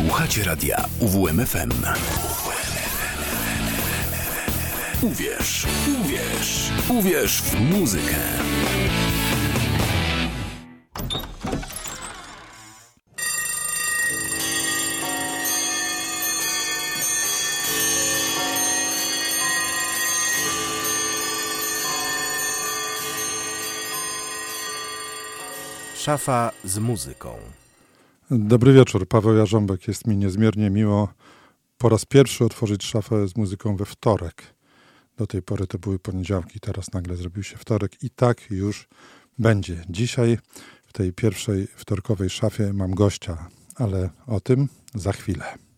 Słuchacie radia UWMFM. Uwierz, uwierz, uwierz w muzykę. Szafa z muzyką. Dobry wieczór, Paweł Jarząbek. Jest mi niezmiernie miło po raz pierwszy otworzyć szafę z muzyką we wtorek. Do tej pory to były poniedziałki, teraz nagle zrobił się wtorek i tak już będzie. Dzisiaj w tej pierwszej wtorkowej szafie mam gościa, ale o tym za chwilę.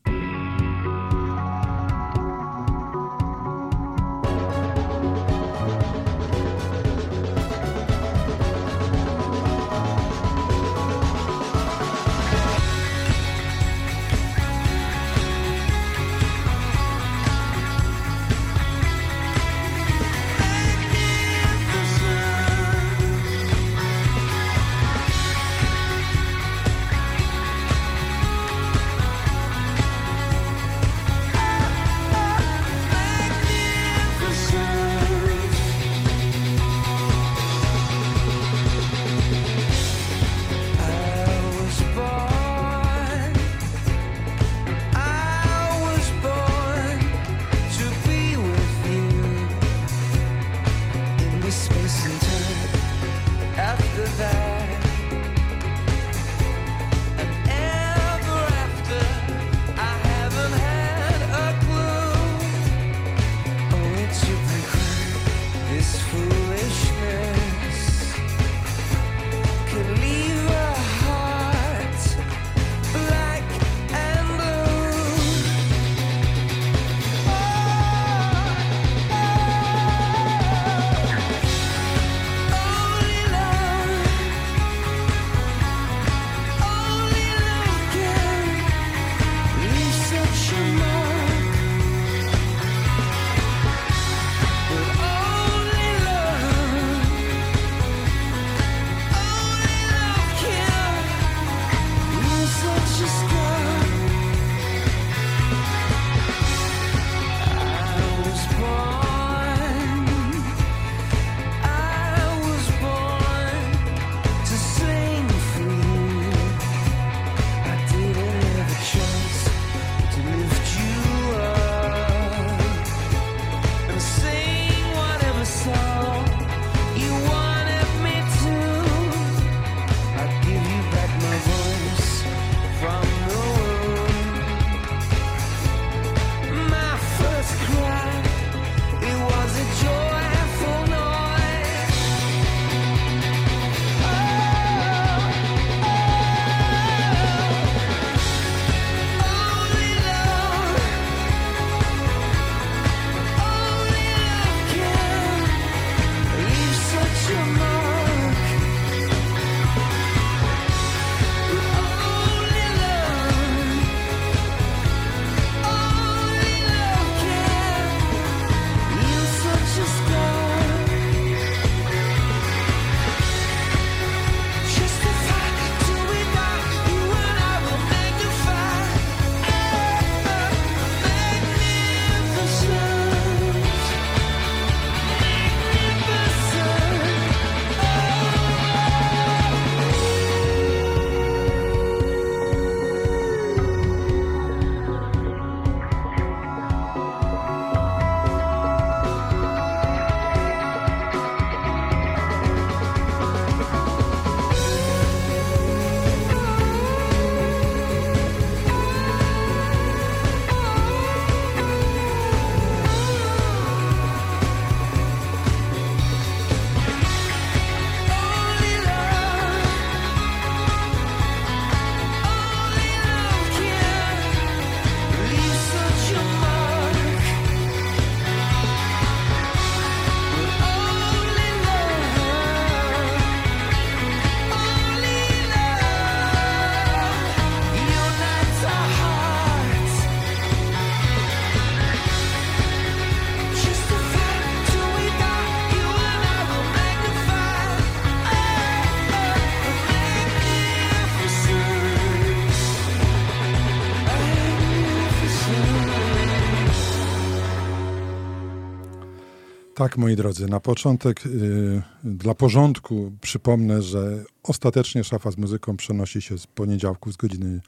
Tak, moi drodzy, na początek y, dla porządku przypomnę, że ostatecznie szafa z muzyką przenosi się z poniedziałku z godziny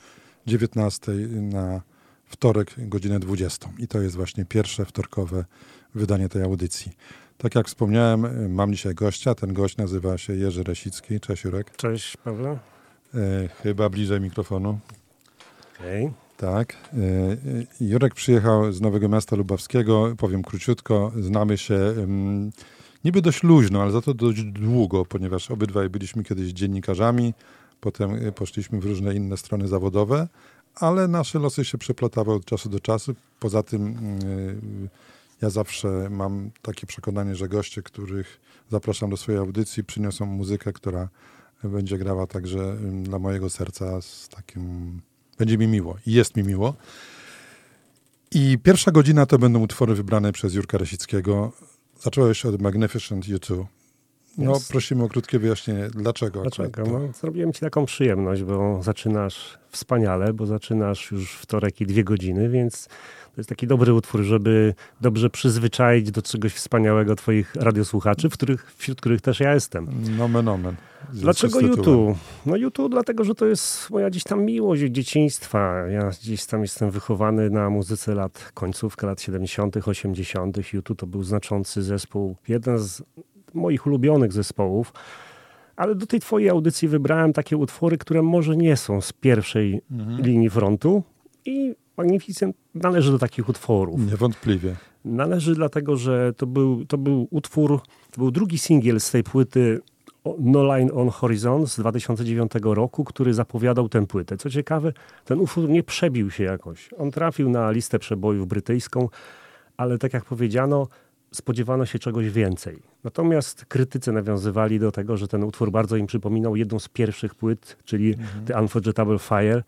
19 na wtorek, godzinę 20. I to jest właśnie pierwsze wtorkowe wydanie tej audycji. Tak jak wspomniałem, mam dzisiaj gościa. Ten gość nazywa się Jerzy Resicki. Cześć Jurek. Cześć Paweł. E, chyba bliżej mikrofonu. Okej. Okay. Tak. E, e, Jurek przyjechał z Nowego Miasta Lubawskiego. Powiem króciutko. Znamy się niby dość luźno, ale za to dość długo, ponieważ obydwaj byliśmy kiedyś dziennikarzami. Potem e, poszliśmy w różne inne strony zawodowe, ale nasze losy się przeplatały od czasu do czasu. Poza tym ja zawsze mam takie przekonanie, że goście, których zapraszam do swojej audycji, przyniosą muzykę, która będzie grała także dla mojego serca z takim... Będzie mi miło i jest mi miło. I pierwsza godzina to będą utwory wybrane przez Jurka Resickiego. Zacząłeś od Magnificent U2. No, yes. prosimy o krótkie wyjaśnienie. Dlaczego? Dlaczego? No, zrobiłem ci taką przyjemność, bo zaczynasz wspaniale, bo zaczynasz już wtorek i dwie godziny, więc to jest taki dobry utwór, żeby dobrze przyzwyczaić do czegoś wspaniałego twoich radiosłuchaczy, w których, wśród których też ja jestem. Nomen omen. Dlaczego YouTube? No YouTube dlatego, że to jest moja gdzieś tam miłość dzieciństwa. Ja gdzieś tam jestem wychowany na muzyce lat, końcówka lat 70., 80. YouTube to był znaczący zespół, jeden z moich ulubionych zespołów. Ale do tej twojej audycji wybrałem takie utwory, które może nie są z pierwszej mhm. linii frontu i Magnificent należy do takich utworów. Niewątpliwie. Należy dlatego, że to był, to był utwór, to był drugi singiel z tej płyty No Line on Horizon z 2009 roku, który zapowiadał tę płytę. Co ciekawe, ten utwór nie przebił się jakoś. On trafił na listę przebojów brytyjską, ale tak jak powiedziano, spodziewano się czegoś więcej. Natomiast krytycy nawiązywali do tego, że ten utwór bardzo im przypominał jedną z pierwszych płyt, czyli mhm. The Unforgettable Fire.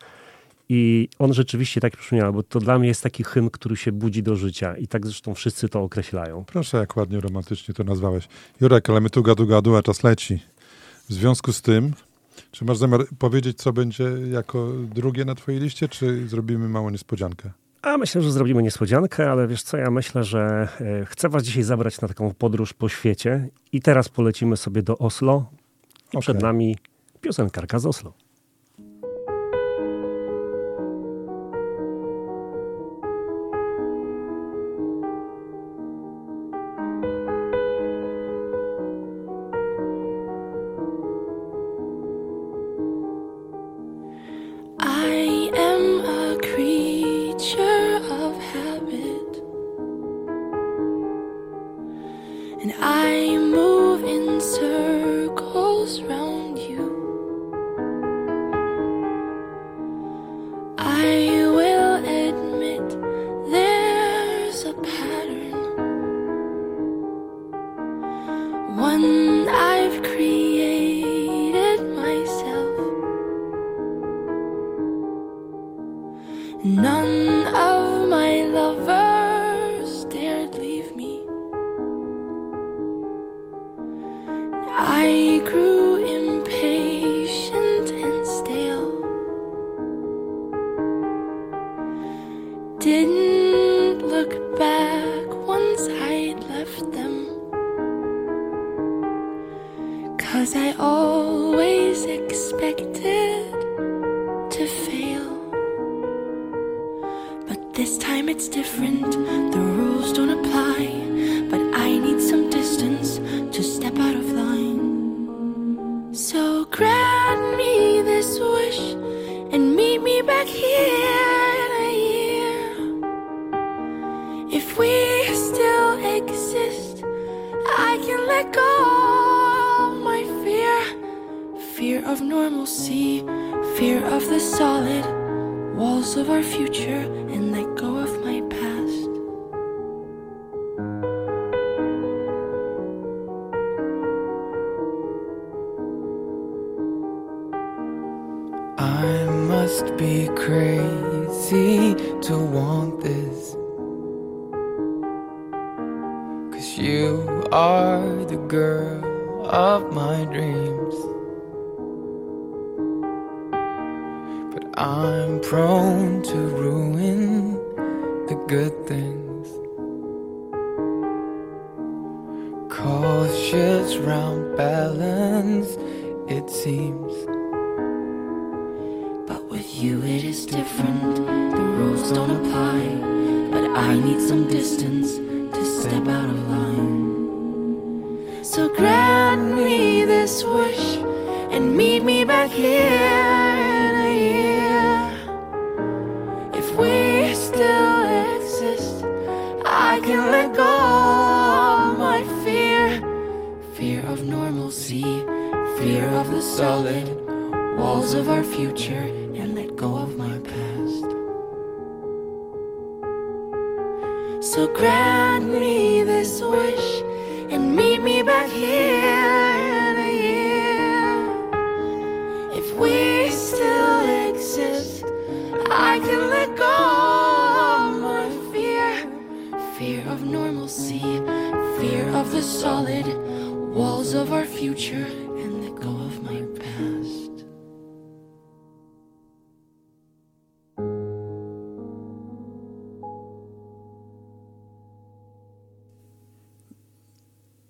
I on rzeczywiście tak przypomniał, bo to dla mnie jest taki hymn, który się budzi do życia. I tak zresztą wszyscy to określają. Proszę, jak ładnie romantycznie to nazwałeś. Jurek, ale my tu gadu gadu, a czas leci. W związku z tym, czy masz zamiar powiedzieć, co będzie jako drugie na twojej liście, czy zrobimy małą niespodziankę? A myślę, że zrobimy niespodziankę, ale wiesz co, ja myślę, że e, chcę was dzisiaj zabrać na taką podróż po świecie i teraz polecimy sobie do Oslo i okay. przed nami piosenkarka z Oslo.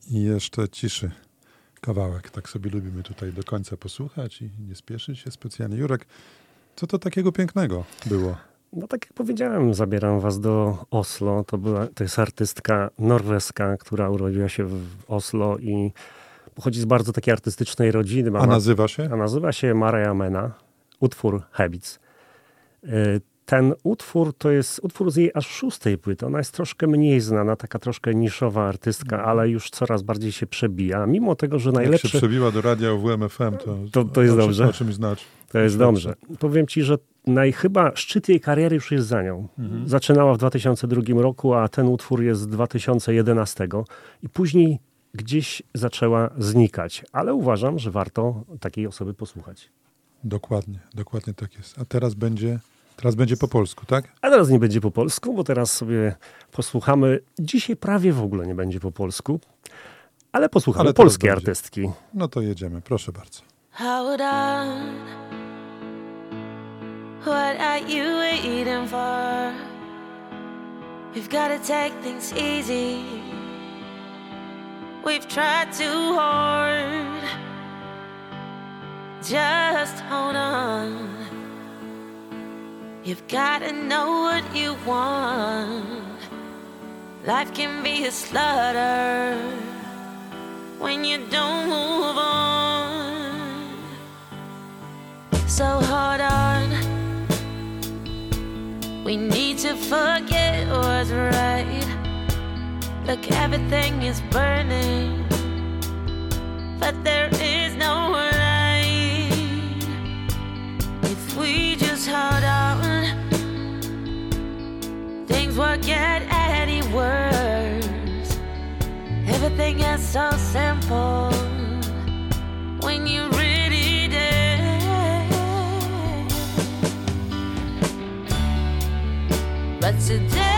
I jeszcze ciszy kawałek. Tak sobie lubimy tutaj do końca posłuchać i nie spieszyć się specjalnie. Jurek, co to takiego pięknego było? No tak jak powiedziałem, zabieram was do Oslo. To, była, to jest artystka norweska, która urodziła się w Oslo i pochodzi z bardzo takiej artystycznej rodziny. A nazywa się? a nazywa się Maria Mena. Utwór Habits. Ten utwór to jest utwór z jej aż szóstej płyty. Ona jest troszkę mniej znana, taka troszkę niszowa artystka, ale już coraz bardziej się przebija. Mimo tego, że Jak się przebiła do radia WMFM, to, To- to jest dobrze. O czymś znaczy. To jest dobrze. Powiem ci, że naj, chyba szczyt jej kariery już jest za nią. Zaczynała w 2002 roku, a ten utwór jest z 2011 i później gdzieś zaczęła znikać. Ale uważam, że warto takiej osoby posłuchać. Dokładnie, dokładnie tak jest. A teraz będzie, teraz będzie po polsku, tak? A teraz nie będzie po polsku, bo teraz sobie posłuchamy. Dzisiaj prawie w ogóle nie będzie po polsku, ale posłuchamy Ale polskiej będzie. artystki. No to jedziemy, proszę bardzo. Hold on. What are you waiting for? We've gotta take things easy. We've tried too hard. Just hold on. You've gotta know what you want. Life can be a slaughter when you don't move on. So hold on. We need to forget what's right. Look, everything is burning, but there is no light. If we just hold won't get any worse. Everything is so simple when you really dare. But today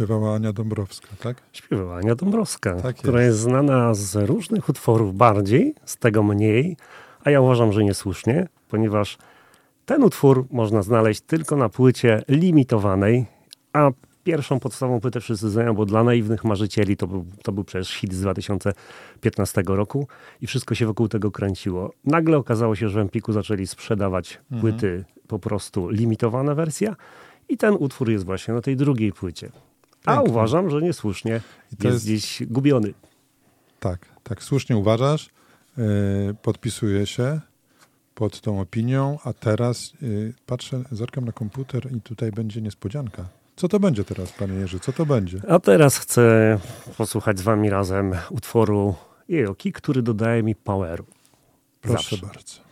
Śpiewała Ania Dąbrowska, tak? Śpiewała Ania Dąbrowska, Tak która jest znana z różnych utworów bardziej, z tego mniej, a ja uważam, że niesłusznie, ponieważ ten utwór można znaleźć tylko na płycie limitowanej, a pierwszą podstawową płytę wszyscy znają, bo dla naiwnych marzycieli to był, to był przecież hit z 2015 roku i wszystko się wokół tego kręciło. Nagle okazało się, że w Empiku zaczęli sprzedawać Mhm. płyty po prostu limitowana wersja i ten utwór jest właśnie na tej drugiej płycie. A Pięknie. uważam, że niesłusznie I to jest jest- gdzieś gubiony. Tak, tak, słusznie uważasz. Yy, podpisuję się pod tą opinią, a teraz yy, patrzę, zerkam na komputer i tutaj będzie niespodzianka. Co to będzie teraz, panie Jerzy? Co to będzie? A teraz chcę posłuchać z wami razem utworu Jejoki, który dodaje mi poweru. Proszę Zawsze. bardzo.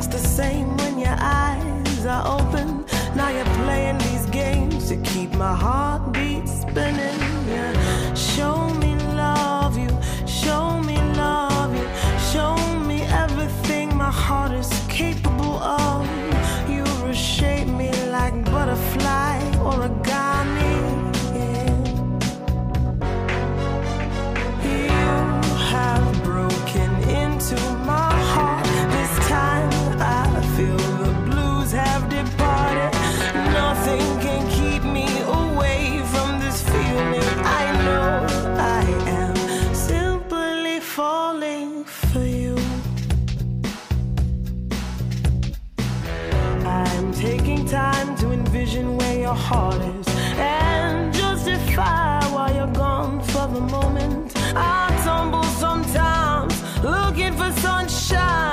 Looks the same when your eyes are open. Now you're playing these games to keep my heartbeat spinning. Your heart is and justify why you're gone for the moment. I tumble sometimes looking for sunshine,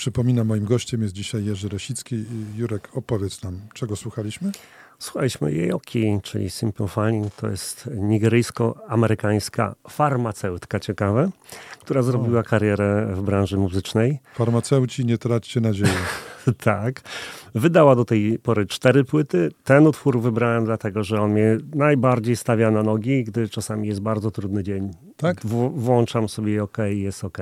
przypominam, moim gościem jest dzisiaj Jerzy Resicki. Jurek, opowiedz nam, czego słuchaliśmy? Słuchaliśmy Jejoki, czyli Simple Fanning. To jest nigeryjsko-amerykańska farmaceutka ciekawe, która zrobiła karierę w branży muzycznej. Farmaceuci, nie traćcie nadziei. tak. Wydała do tej pory cztery płyty. Ten utwór wybrałem dlatego, że on mnie najbardziej stawia na nogi, gdy czasami jest bardzo trudny dzień. Tak? W- włączam sobie OK i jest OK.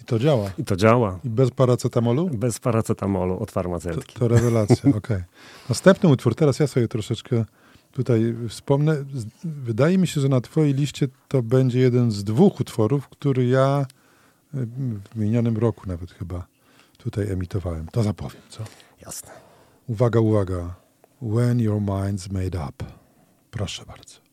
I to działa. I to działa. I bez paracetamolu? Bez paracetamolu od To, farmaceutki. to rewelacja, okej. Następny utwór, teraz ja sobie troszeczkę tutaj wspomnę. Wydaje mi się, że na twojej liście to będzie jeden z dwóch utworów, który ja y, w minionym roku nawet chyba tutaj emitowałem. To zapowiem, co? Jasne. Uwaga, uwaga. When your mind's made up. Proszę bardzo.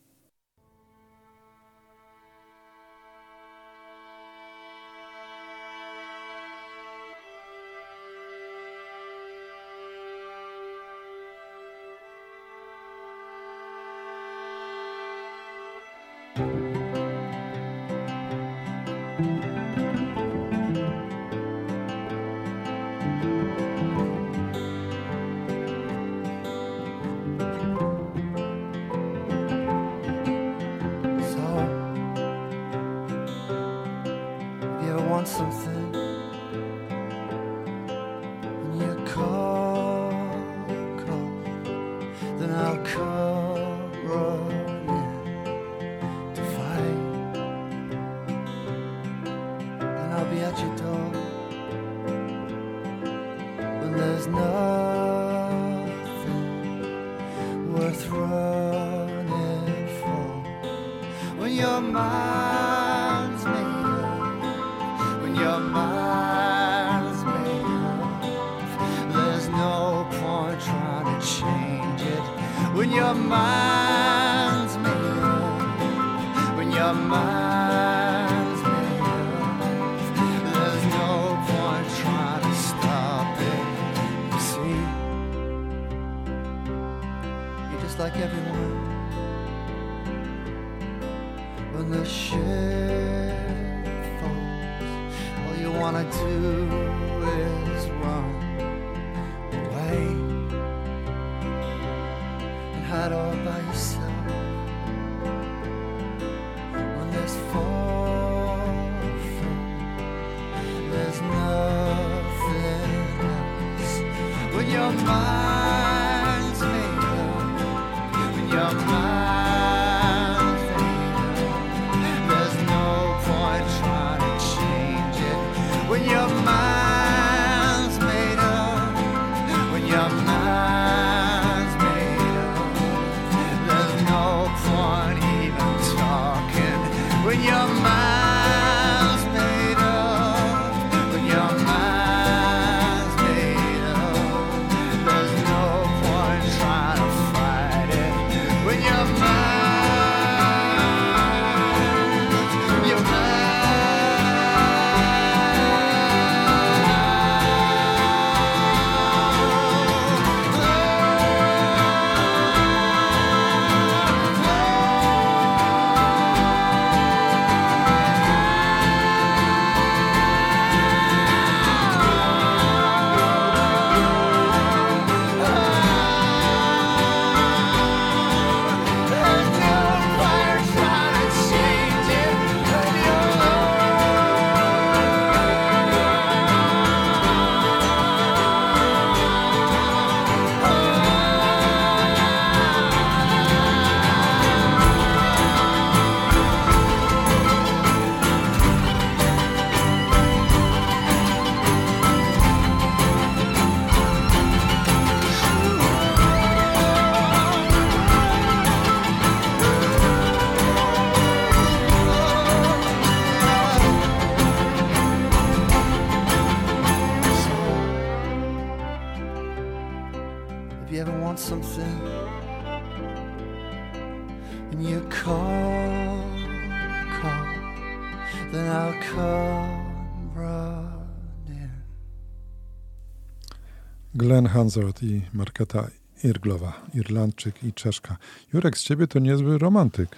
Hansard i Marketa Irglowa, Irlandczyk i Czeszka. Jurek, z ciebie to niezły romantyk.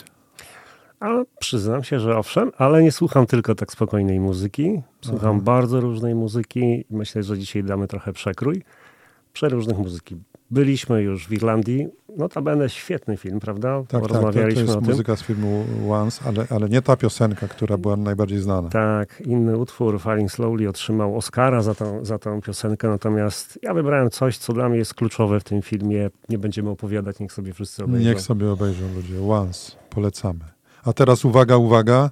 A przyznam się, że owszem, ale nie słucham tylko tak spokojnej muzyki. Słucham bardzo różnej muzyki. Myślę, że dzisiaj damy trochę przekrój. Przeróżnych muzyki. Byliśmy już w Irlandii. Notabene świetny film, prawda? Tak, tak, to, to Rozmawialiśmy jest o tym. muzyka z filmu Once, ale, ale nie ta piosenka, która była najbardziej znana. Tak, inny utwór, Falling Slowly, otrzymał Oscara za tą, za tą piosenkę, natomiast ja wybrałem coś, co dla mnie jest kluczowe w tym filmie. Nie będziemy opowiadać, niech sobie wszyscy obejrzą. Niech sobie obejrzą ludzie. Once, polecamy. A teraz uwaga, uwaga.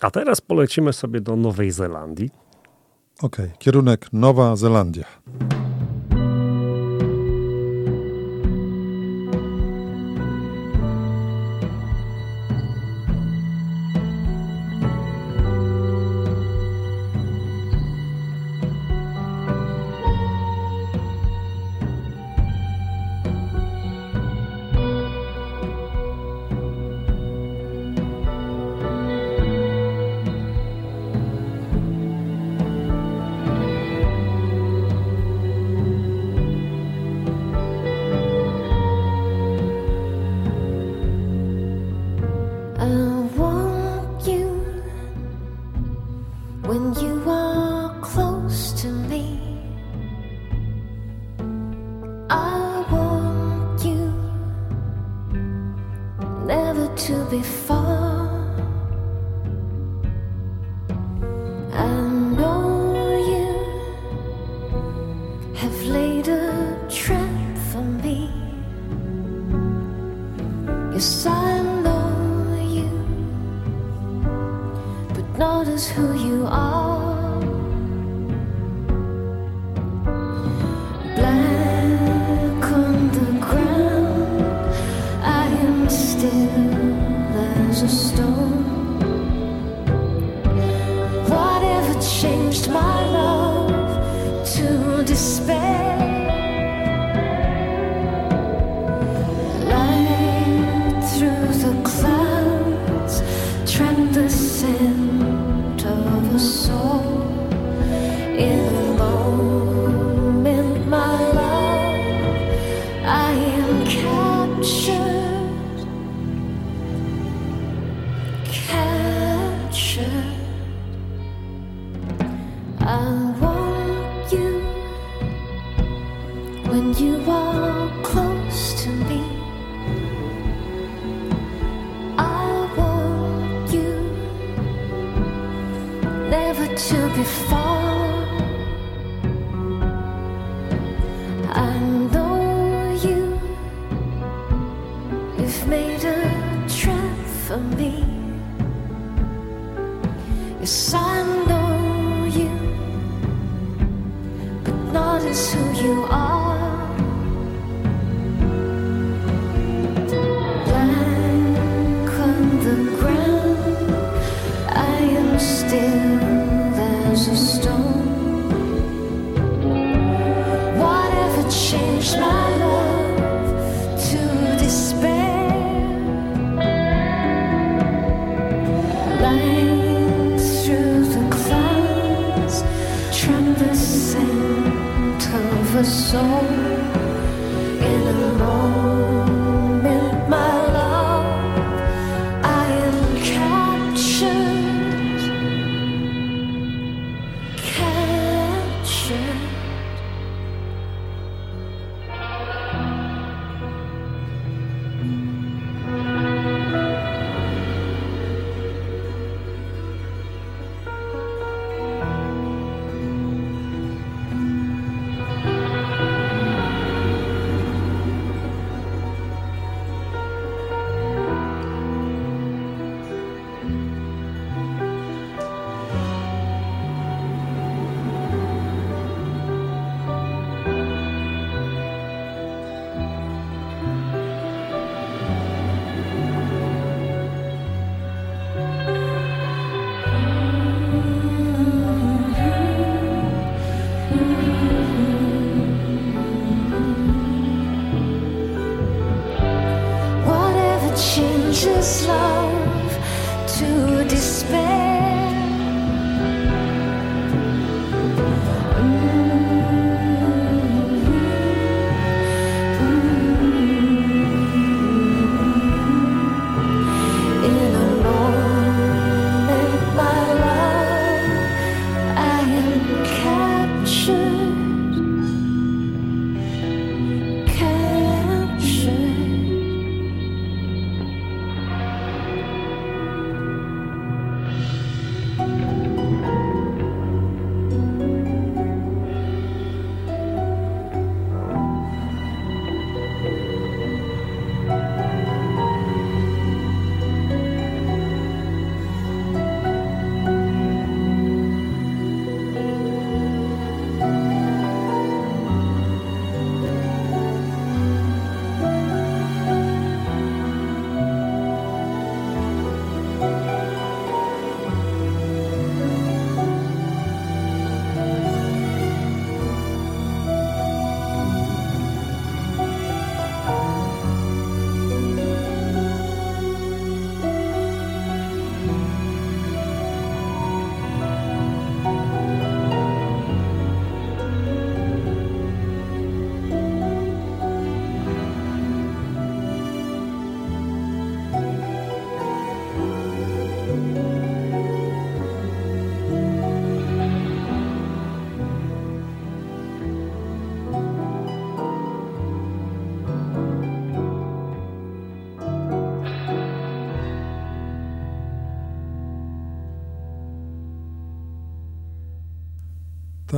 A teraz polecimy sobie do Nowej Zelandii. Okej, kierunek Nowa Zelandia.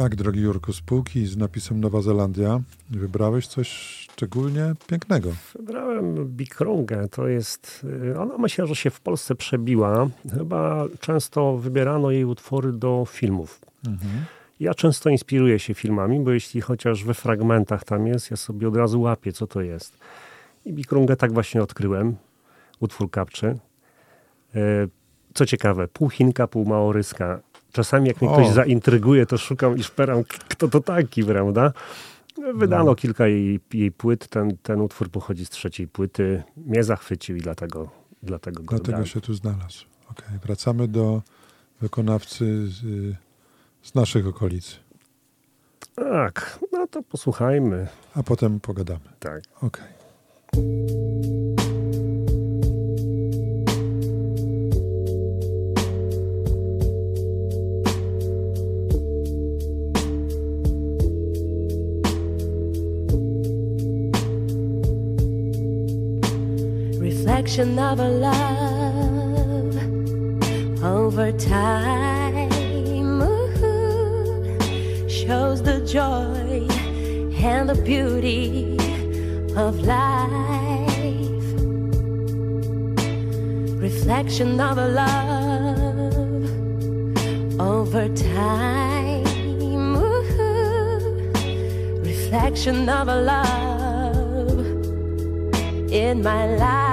Tak, drogi Jurku, spółki z napisem Nowa Zelandia. Wybrałeś coś szczególnie pięknego. Wybrałem Bikrungę. To jest. y, Ona myślę, że się w Polsce przebiła. Chyba często wybierano jej utwory do filmów. Ja często inspiruję się filmami, bo jeśli chociaż we fragmentach tam jest, ja sobie od razu łapię, co to jest. I Bikrungę tak właśnie odkryłem. Utwór kapczy. Y, Co ciekawe, pół Chinka, pół Maoryska. Czasami jak mnie O. ktoś zaintryguje, to szukam i szperam, kto to taki, prawda? Wydano No. kilka jej, jej płyt. Ten, ten utwór pochodzi z trzeciej płyty. Mnie zachwycił i dlatego, dlatego go Dlatego się tu znalazł. Okej, wracamy do wykonawcy z, z naszych okolic, Tak, no to posłuchajmy. a potem pogadamy. Tak. Okej. Reflection of a love over time. Ooh, shows the joy and the beauty of life. Reflection of a love over time. Ooh, reflection of a love in my life.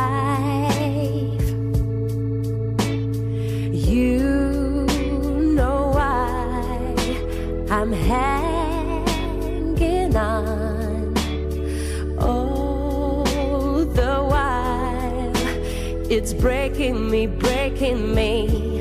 It's breaking me, breaking me.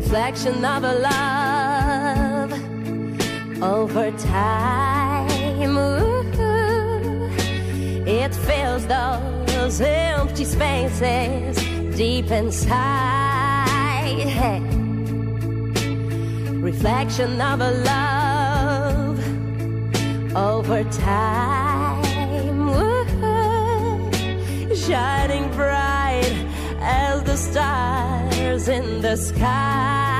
Reflection of a love over time. Ooh, it fills those empty spaces deep inside. Hey reflection of a love over time, Woo-hoo. shining bright as the stars in the sky.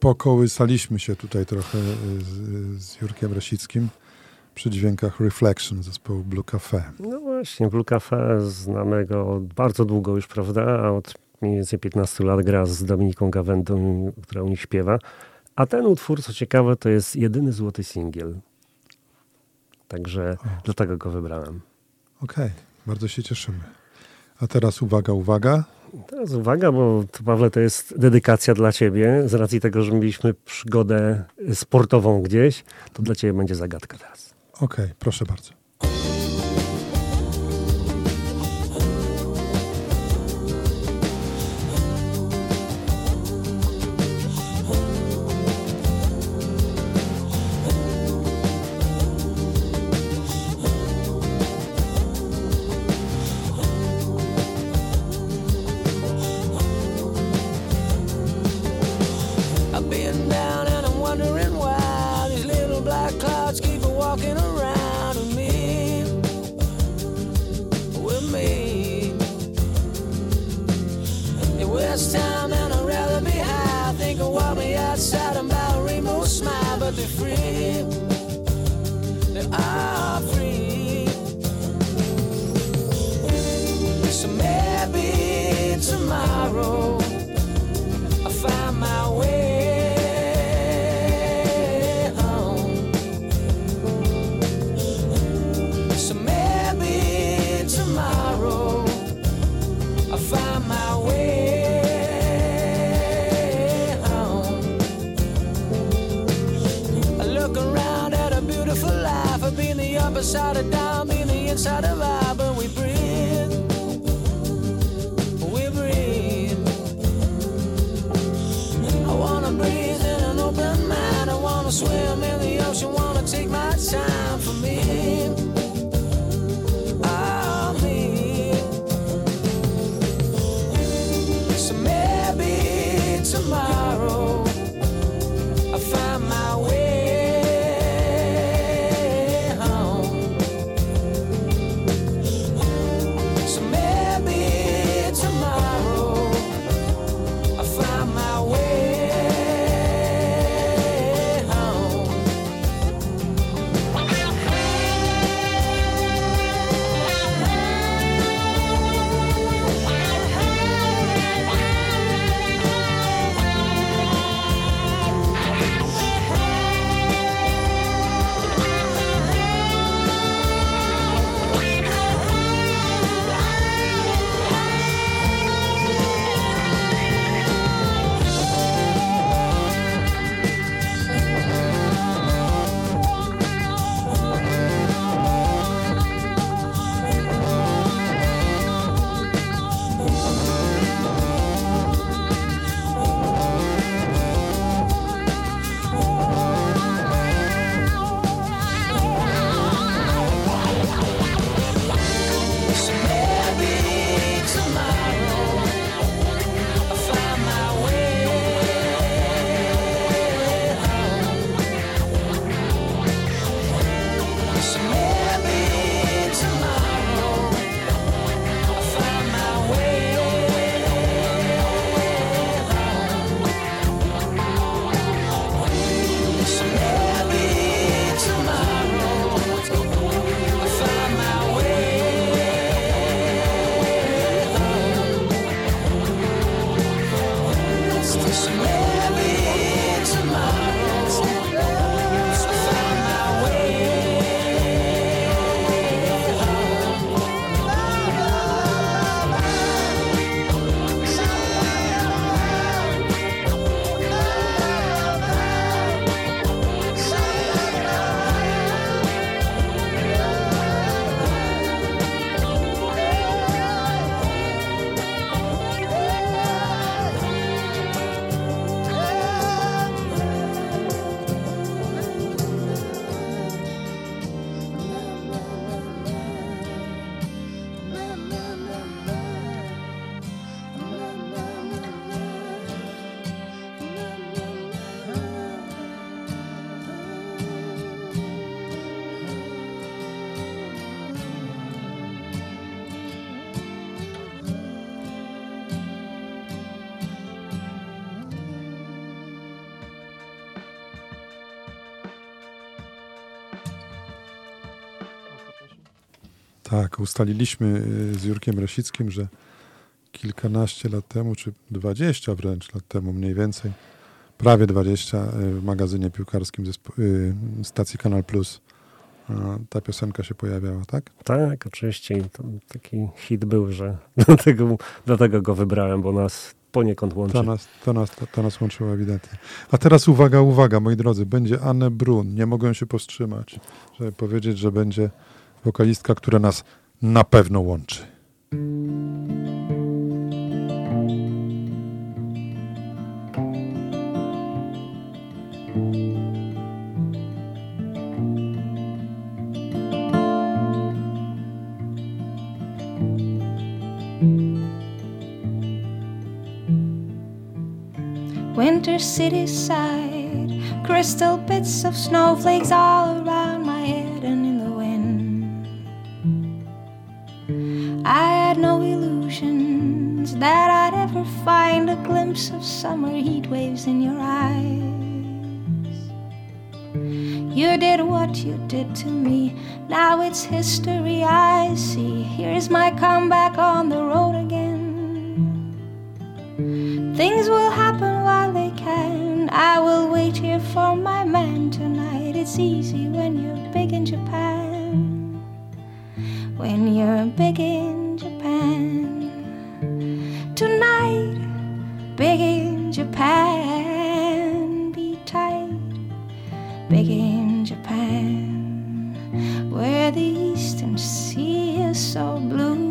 Pokołysaliśmy się tutaj trochę y, z, z Jurkiem Rasickim przy dźwiękach Reflection zespołu Blue Cafe. No właśnie, Blue Cafe znamy go od bardzo długo już, prawda? A od mniej więcej 15 lat gra z Dominiką Gawendą, która u nich śpiewa. A ten utwór, co ciekawe, to jest jedyny złoty singiel. Także dlatego go wybrałem. Okej, bardzo się cieszymy. A teraz uwaga, uwaga. Teraz uwaga, bo to, Pawle, to jest dedykacja dla ciebie. Z racji tego, że mieliśmy przygodę sportową gdzieś, to dla ciebie będzie zagadka teraz. Okej, proszę bardzo. Tak, ustaliliśmy y, z Jurkiem Rasickim, że kilkanaście lat temu, czy dwadzieścia wręcz lat temu mniej więcej, prawie dwadzieścia y, w magazynie piłkarskim y, stacji Kanal Plus ta piosenka się pojawiała, tak? Tak, oczywiście. I to taki hit był, że dlatego, dlatego go wybrałem, bo nas poniekąd łączy. To nas, to, nas, to, to nas łączyło ewidentnie. A teraz uwaga, uwaga, moi drodzy, będzie Anne Brun. Nie mogłem się powstrzymać, żeby powiedzieć, że będzie wokalistka, która nas na pewno łączy. Winter city side, crystal bits of snowflakes all around no illusions that I'd ever find a glimpse of summer heat waves in your eyes. You did what you did to me, now it's history I see. Here's my comeback on the road again. Things will happen while they can. I will wait here for my man tonight. It's easy when you're big in Japan. When you're big in Japan. Tonight, big in Japan. Be tight, big in Japan. Where the eastern sea is so blue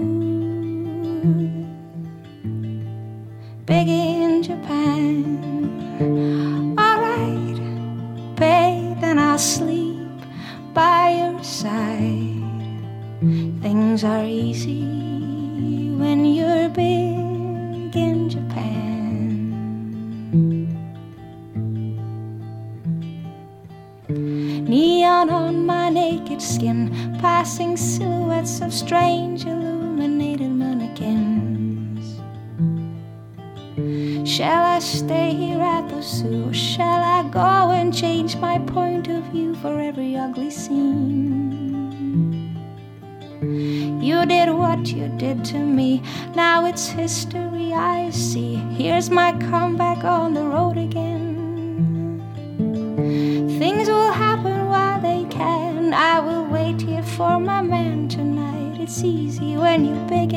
ugly scene? You did what you did to me, now it's history I see. Here's my comeback on the road again. Things will happen while they can. I will wait here for my man tonight. It's easy when you're big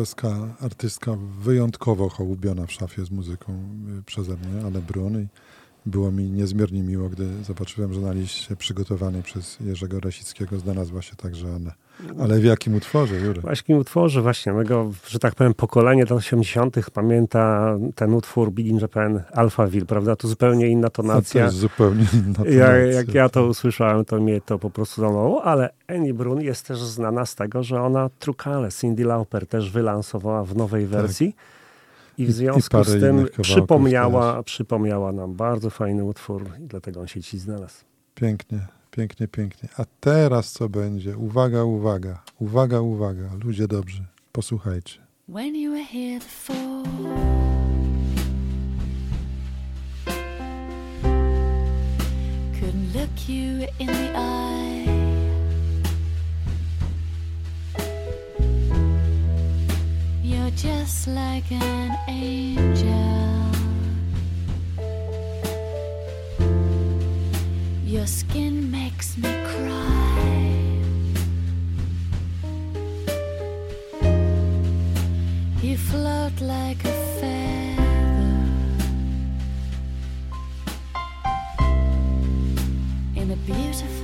norweska artystka wyjątkowo hołubiona w szafie z muzyką y, przeze mnie, ale Brun. Było mi niezmiernie miło, gdy zobaczyłem, że na liście przygotowanej przez Jerzego Rasickiego znalazła się także Anna. Ale w jakim utworze, Jurek? Właśnie utworze właśnie mego, że tak powiem, pokolenie lat 80. pamięta ten utwór Big in Japan, Alphaville, prawda? To zupełnie inna A to tonacja. jest zupełnie inna Ja, tonacja. jak ja to usłyszałem, to mnie to po prostu zamało, ale Annie Brun jest też znana z tego, że ona Trukale, Cindy Lauper też wylansowała w nowej wersji. I I- w i związku parę z tym przypomniała, przypomniała nam bardzo fajny utwór i dlatego on się ci znalazł. Pięknie, pięknie, pięknie. A teraz co będzie? Uwaga, uwaga, uwaga, uwaga. Ludzie dobrzy, posłuchajcie. When you were here before, couldn't look you in the eye. You're just like an angel. Your skin makes me cry. You float like a feather in a beautiful.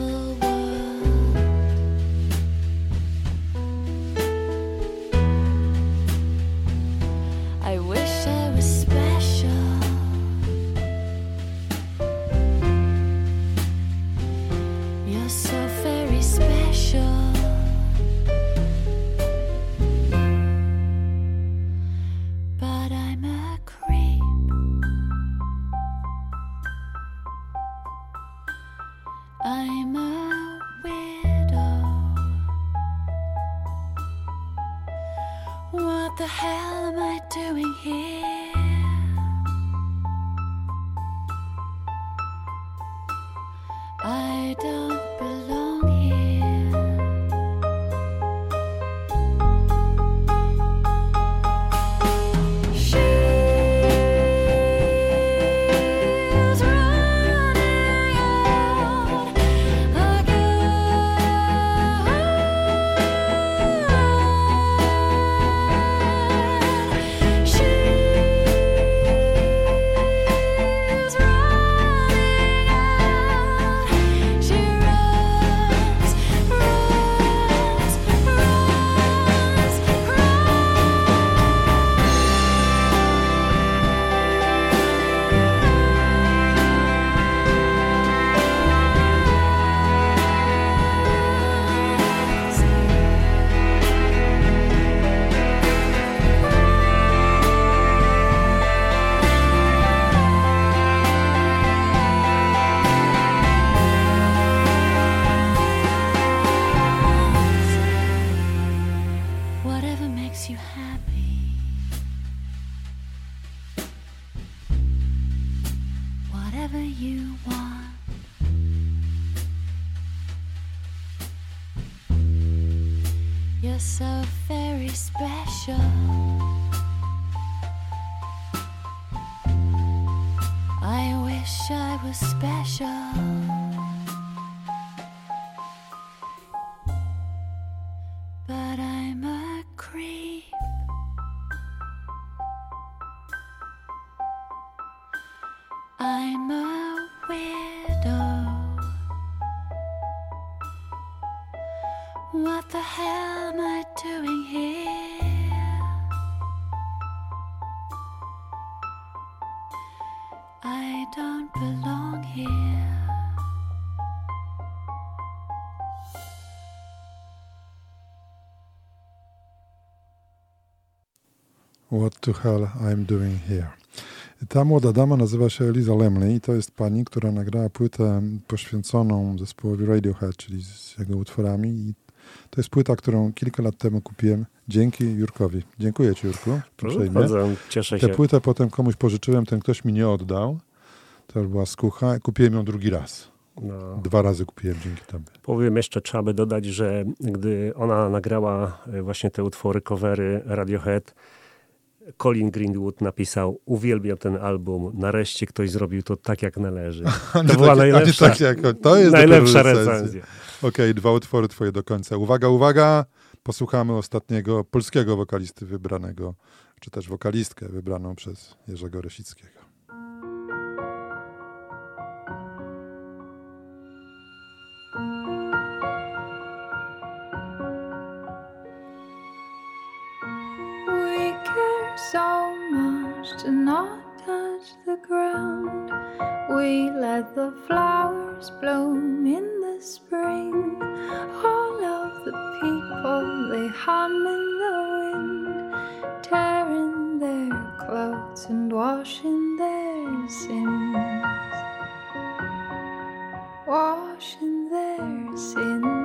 I'm a widow. What the hell am I doing here? The hell I'm doing here. Ta młoda dama nazywa się Eliza Lemley i to jest pani, która nagrała płytę poświęconą zespołowi Radiohead, czyli z jego utworami. I to jest płyta, którą kilka lat temu kupiłem dzięki Jurkowi. Dziękuję Ci, Jurku. Proszę uprzejmie. bardzo, cieszę się. Tę płytę potem komuś pożyczyłem, ten ktoś mi nie oddał. To była skucha. Kupiłem ją drugi raz. No. Dwa razy kupiłem dzięki Tobie. Powiem jeszcze, trzeba by dodać, że gdy ona nagrała e, właśnie te utwory, covery Radiohead, Colin Greenwood napisał, uwielbiam ten album, nareszcie ktoś zrobił to tak jak należy. A nie To była tak- najlepsza, tak jak- to jest najlepsza recenzja. Okej, dwa utwory Twoje do końca. Uwaga, uwaga! Posłuchamy ostatniego polskiego wokalisty wybranego, czy też wokalistkę wybraną przez Jerzego Resickiego. So much to not touch the ground. We let the flowers bloom in the spring. All of the people they hum in the wind, tearing their clothes and washing their sins. Washing their sins.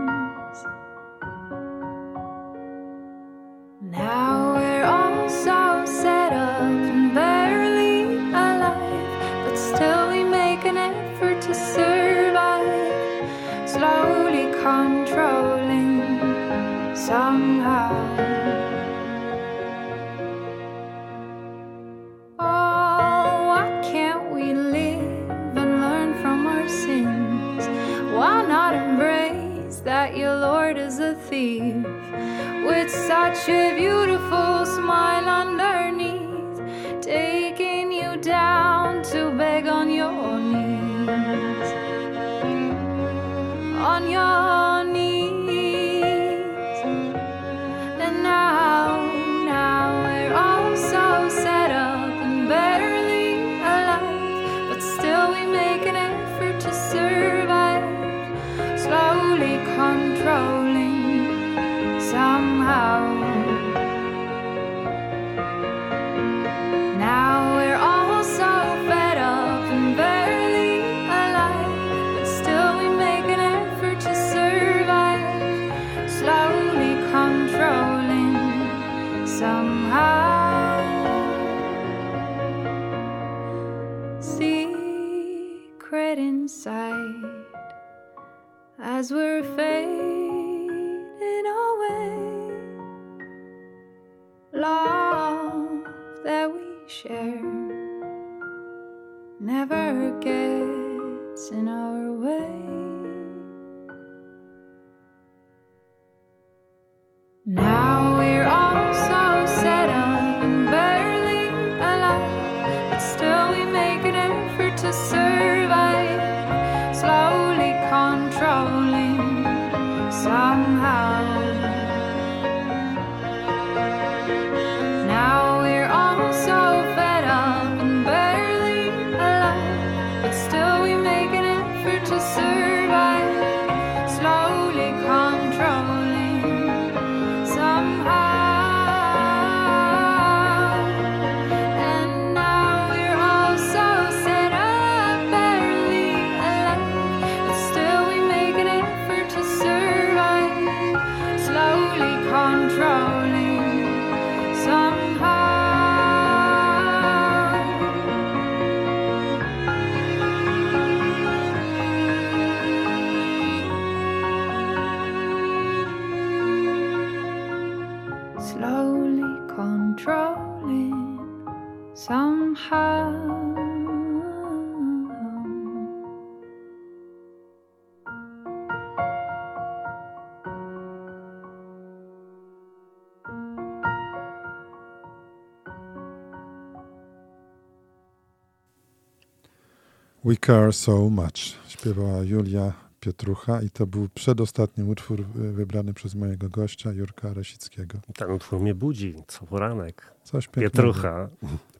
We Care So Much śpiewała Julia Pietrucha i to był przedostatni utwór y, wybrany przez mojego gościa Jurka Rasickiego. Ten utwór mnie budzi, co poranek. Coś pięknego. Pietrucha.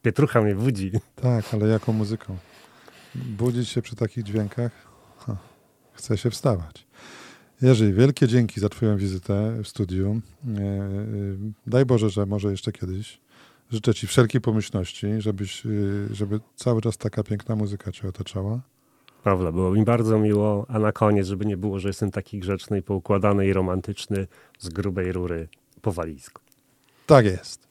Pietrucha mnie budzi. Tak, ale jaką muzyką? Budzić się przy takich dźwiękach? Ha, chce się wstawać. Jerzy, wielkie dzięki za Twoją wizytę w studiu. E, e, Daj Boże, że może jeszcze kiedyś. Życzę Ci wszelkiej pomyślności, żebyś, y, żeby cały czas taka piękna muzyka Cię otaczała. Prawda, było mi bardzo miło, a na koniec, żeby nie było, że jestem taki grzeczny i poukładany i romantyczny z grubej rury po walizku. Tak jest.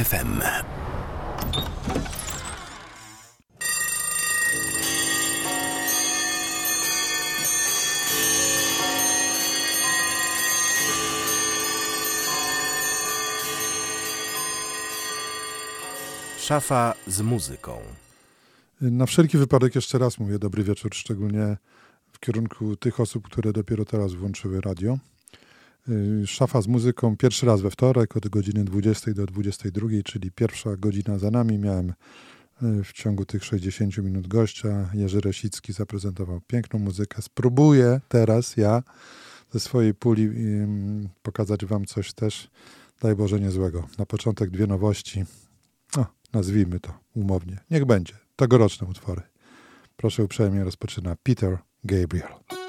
UWMFM. Szafa z muzyką. Na wszelki wypadek jeszcze raz mówię dobry wieczór, szczególnie w kierunku tych osób, które dopiero teraz włączyły radio. Y, Szafa z muzyką pierwszy raz we wtorek od godziny 20 do 22, czyli pierwsza godzina za nami. Miałem y, w ciągu tych 60 minut gościa. Jerzy Resicki zaprezentował piękną muzykę. Spróbuję teraz ja ze swojej puli ym, pokazać wam coś też, daj Boże, niezłego. Na początek dwie nowości. O, nazwijmy to umownie. Niech będzie. Tegoroczne utwory. Proszę uprzejmie, rozpoczyna Peter Gabriel.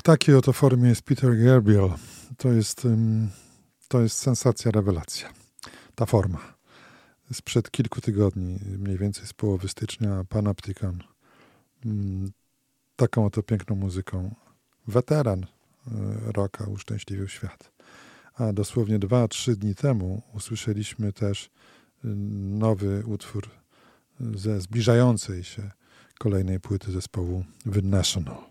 W takiej oto formie jest Peter Gabriel. To jest, to jest sensacja, rewelacja. Ta forma. Sprzed kilku tygodni, mniej więcej z połowy stycznia, Panopticon. Taką oto piękną muzyką. Weteran y, rocka uszczęśliwił świat. A dosłownie dwa, trzy dni temu usłyszeliśmy też y, nowy utwór ze zbliżającej się kolejnej płyty zespołu The National.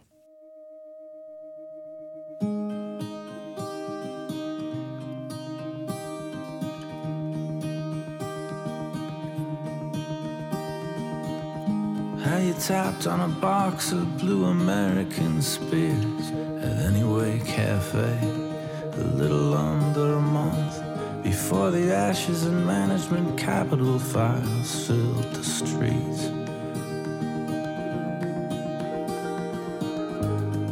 Tapped on a box of blue American spears at Anyway Cafe a little under a month before the ashes and management capital files filled the streets.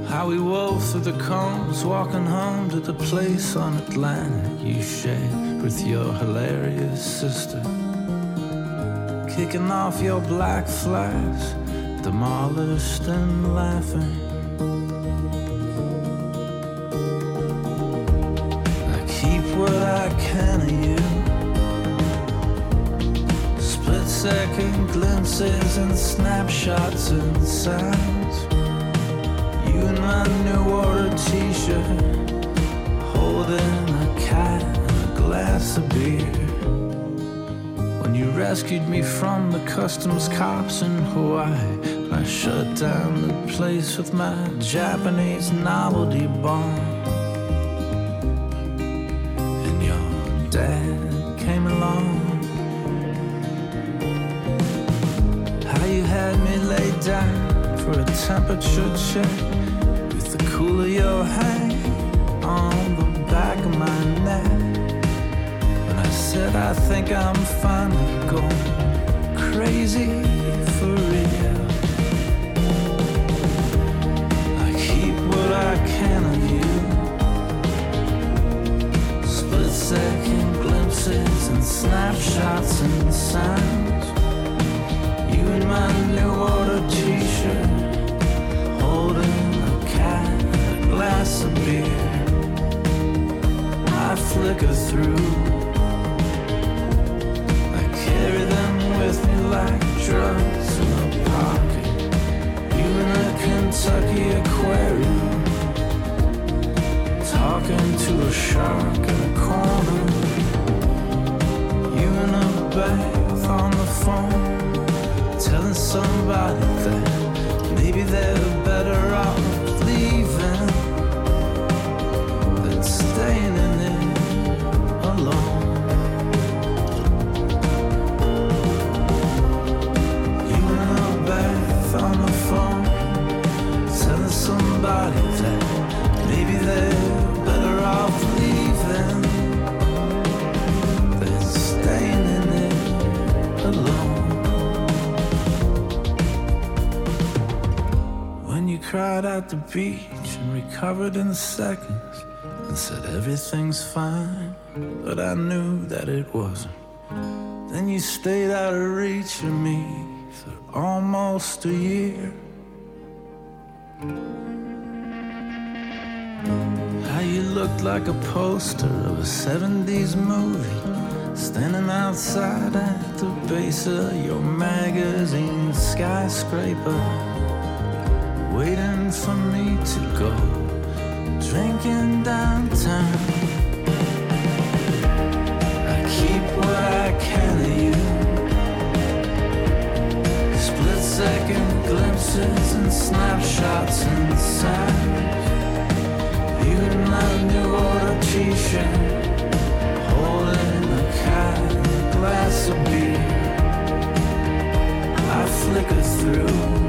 How we wove through the cones, walking home to the place on Atlantic you shared with your hilarious sister kicking off your black flags, demolished and laughing. I keep what I can of you. Split second glimpses and snapshots and sounds. You in my new order t shirt, holding a cat and a glass of beer. When you rescued me from the customs cops in Hawaii, shut down the place with my Japanese novelty bomb. And your dad came along. How you had me laid down for a temperature check with the cool of your hand on the back of my neck. When I said I think I'm finally going crazy snapshots and sounds. You in my new order t-shirt, holding a cat a glass of beer. I flicker through. I carry them with me like drugs in a pocket. You in a Kentucky aquarium, talking to a shark in a corner. On the phone, telling somebody that maybe they're better off cried at the beach and recovered in seconds and said everything's fine, but I knew that it wasn't. Then you stayed out of reach of me for almost a year. How you looked like a poster of a 70s movie, standing outside at the base of your magazine skyscraper, waiting for me to go drinking downtown. I keep what I can of you. Split second glimpses and snapshots and. You in my new order t-shirt, holding a glass of beer. I flicker through.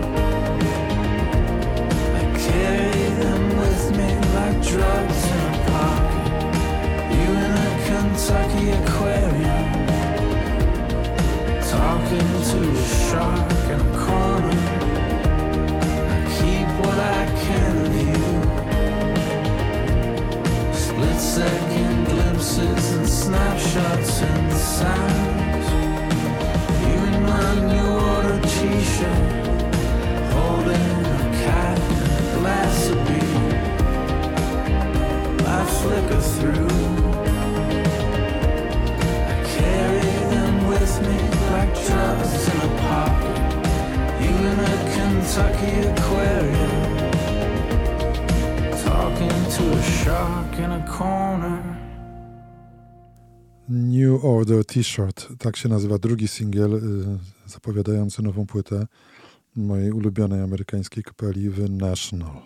T-shirt, tak się nazywa drugi singiel y, zapowiadający nową płytę mojej ulubionej amerykańskiej kapeli The National.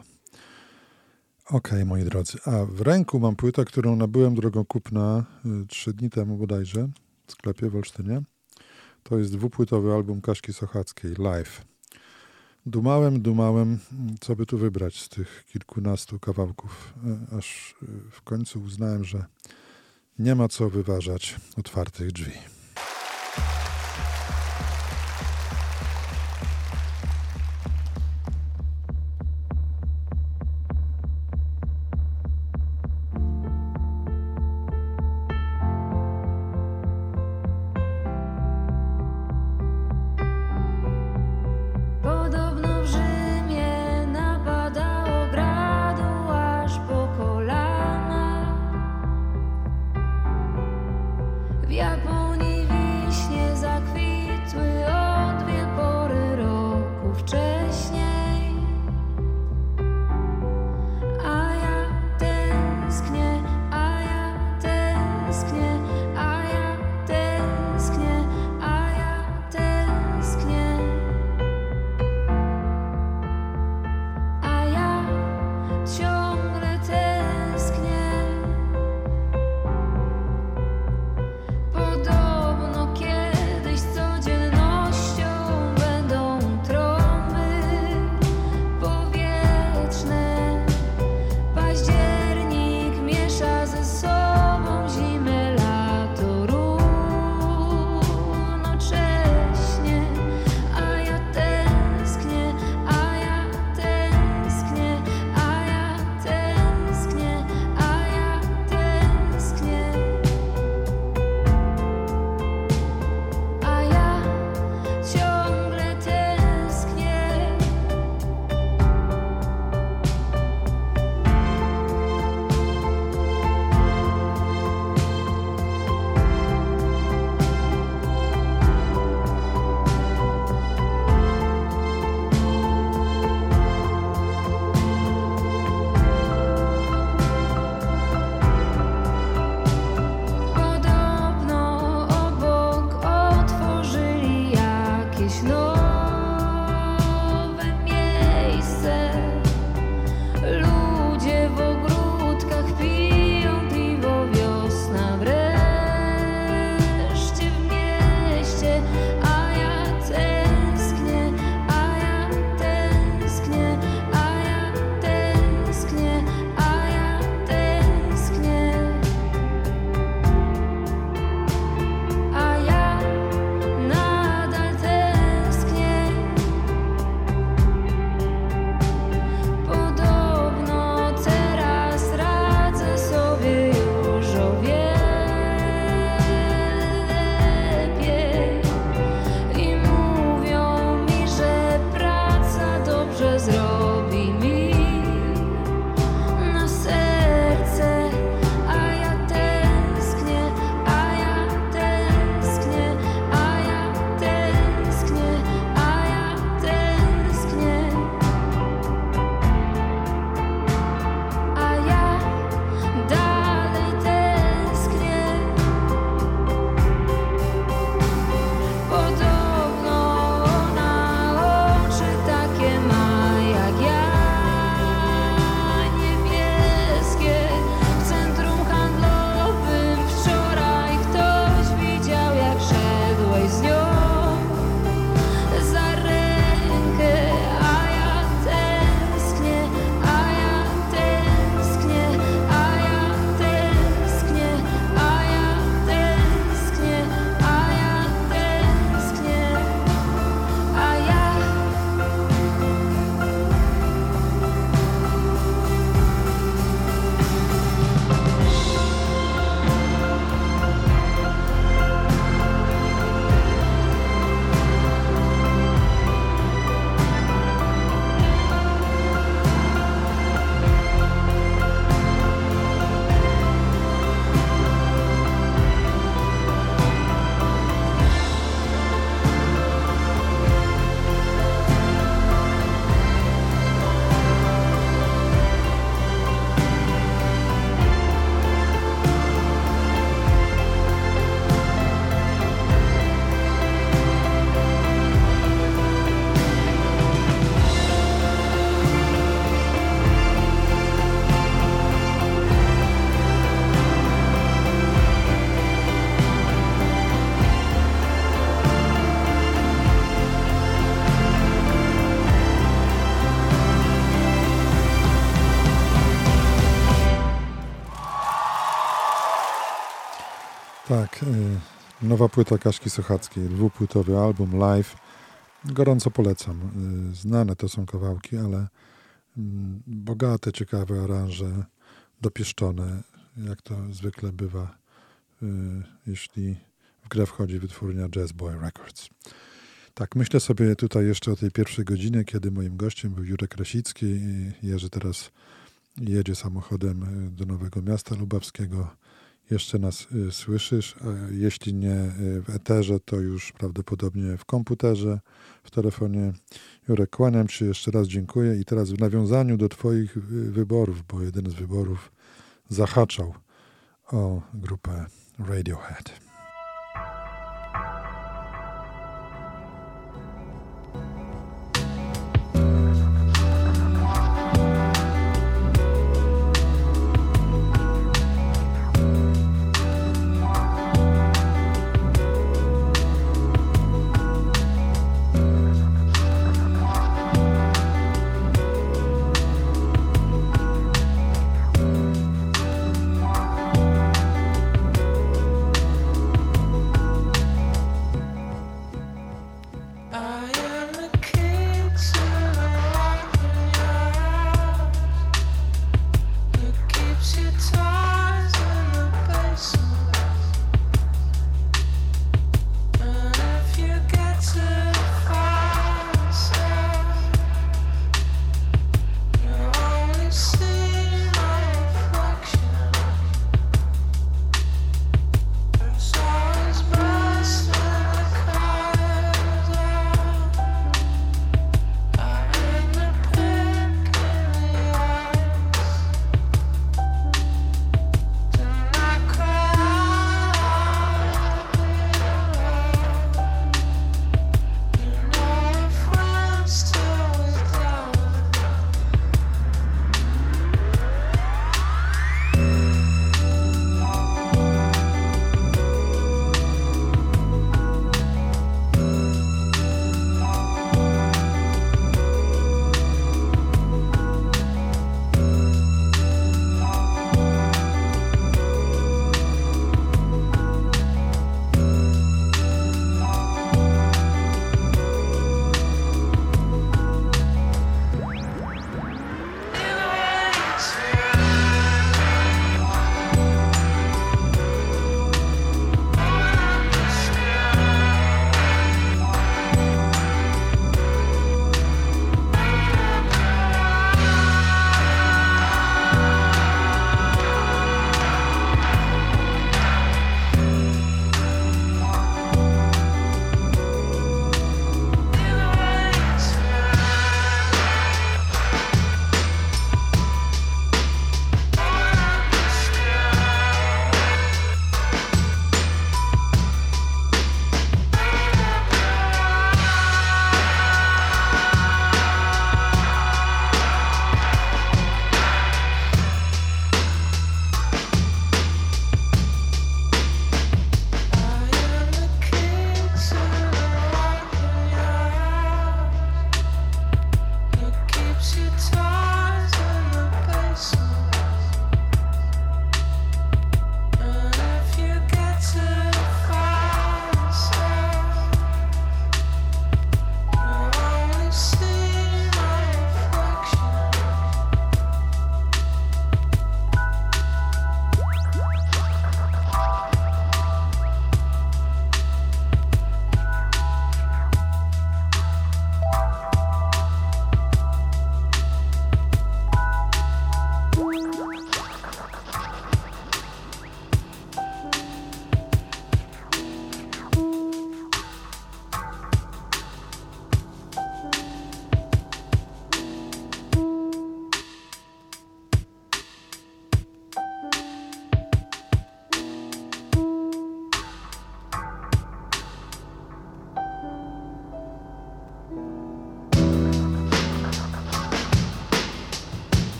Okej, moi drodzy, a w ręku mam płytę, którą nabyłem drogą kupna y, trzy dni temu bodajże w sklepie w Olsztynie. To jest dwupłytowy album Kaśki Sochackiej, Live. Dumałem, dumałem, co by tu wybrać z tych kilkunastu kawałków, y, aż w końcu uznałem, że nie ma co wyważać otwartych drzwi. Tak, y, nowa płyta Kaszki Sochackiej, dwupłytowy album live. Gorąco polecam. Y, Znane to są kawałki, ale mm, bogate, ciekawe aranże, dopieszczone, jak to zwykle bywa, y, jeśli w grę wchodzi wytwórnia Jazz Boy Records. Tak, myślę sobie tutaj jeszcze o tej pierwszej godzinie, kiedy moim gościem był Jurek Rasicki. Jerzy teraz jedzie samochodem do Nowego Miasta Lubawskiego. Jeszcze nas y, słyszysz, a jeśli nie y, w eterze, to już prawdopodobnie w komputerze, w telefonie. Jurek, kłaniam się, jeszcze raz dziękuję i teraz w nawiązaniu do Twoich y, wyborów, bo jeden z wyborów zahaczał o grupę Radiohead.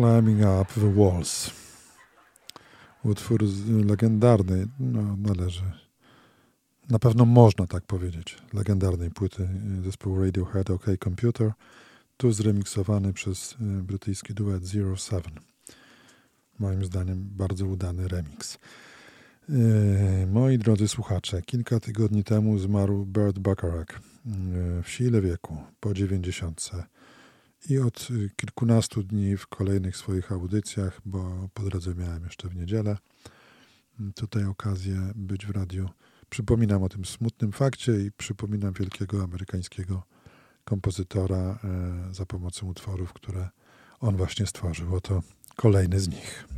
Climbing Up the Walls. Utwór legendarny, no należy. Na pewno można tak powiedzieć. Legendarnej płyty y, zespołu Radiohead OK Computer. Tu zremiksowany przez y, brytyjski duet Zero Seven. Moim zdaniem bardzo udany remix. Yy, Moi drodzy słuchacze, kilka tygodni temu zmarł Bert Bacharach w sile wieku, po 90. I od y, kilkunastu dni w kolejnych swoich audycjach, bo po drodze miałem jeszcze w niedzielę mm, tutaj okazję być w radiu. Przypominam o tym smutnym fakcie i przypominam wielkiego amerykańskiego kompozytora e, za pomocą utworów, które on właśnie stworzył. Oto kolejny z nich.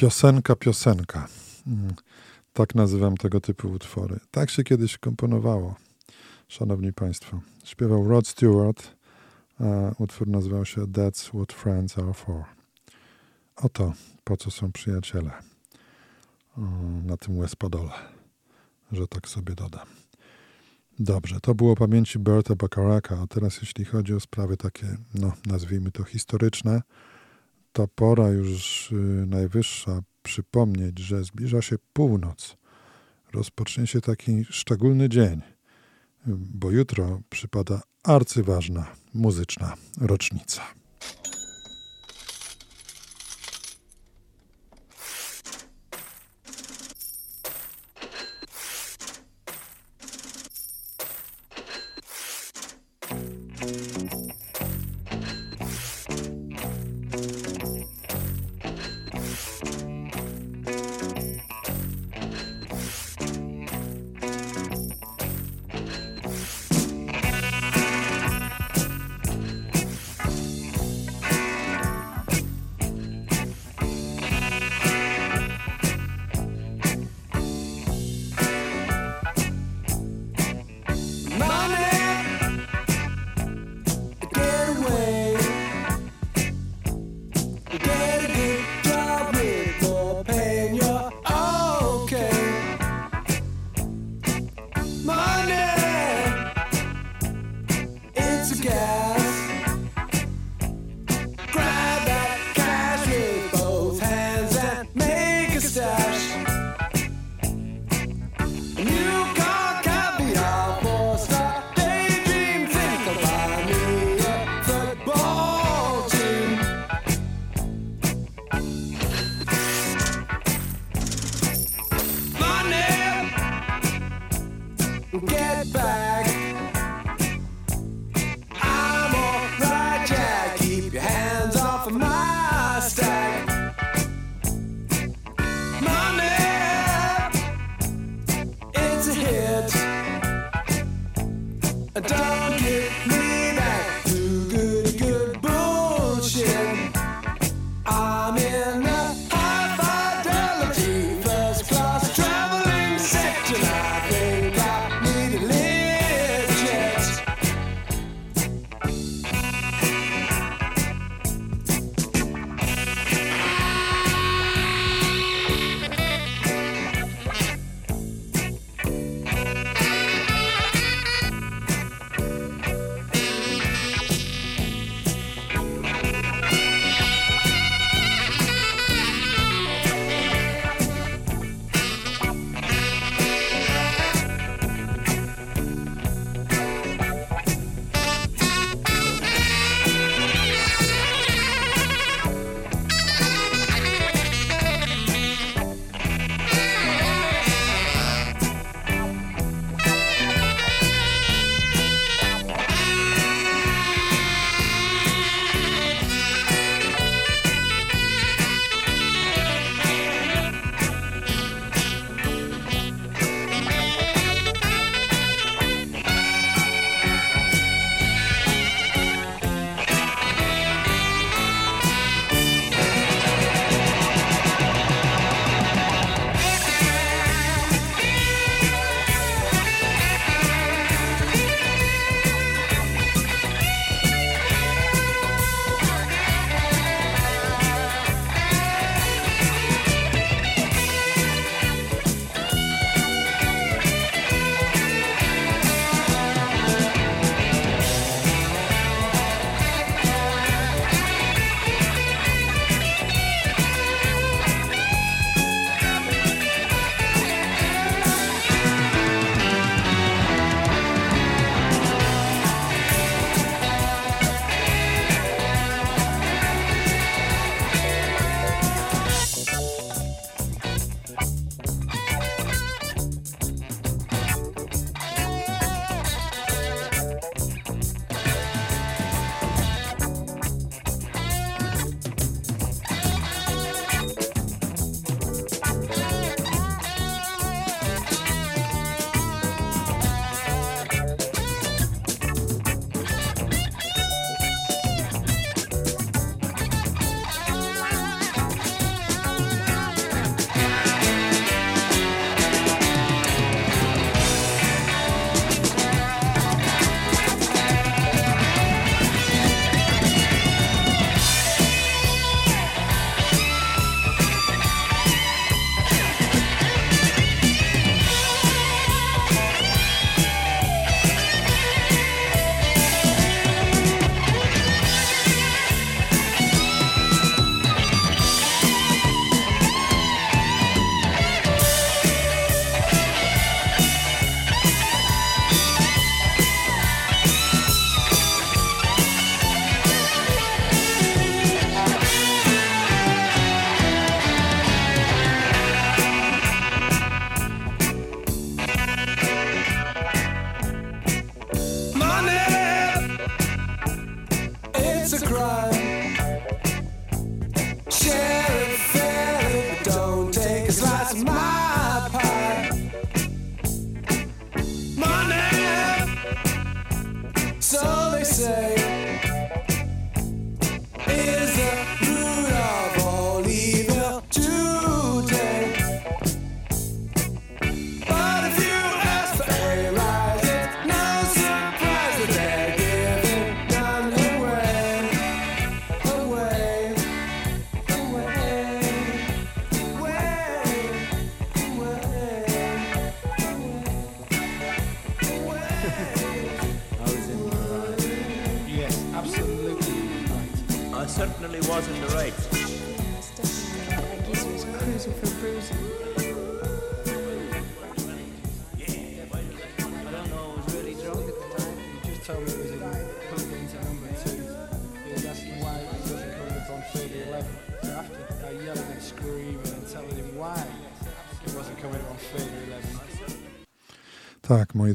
Piosenka, piosenka. Mm, tak nazywam tego typu utwory. Tak się kiedyś komponowało, szanowni państwo. Śpiewał Rod Stewart, a utwór nazywał się That's What Friends Are For. Oto po co są przyjaciele. Na tym Westpadole, że tak sobie dodam. Dobrze, to było pamięci Berta Bacharaka, a teraz jeśli chodzi o sprawy takie, no nazwijmy to historyczne, ta pora już y, najwyższa przypomnieć, że zbliża się północ. Rozpocznie się taki szczególny dzień, bo jutro przypada arcyważna muzyczna rocznica.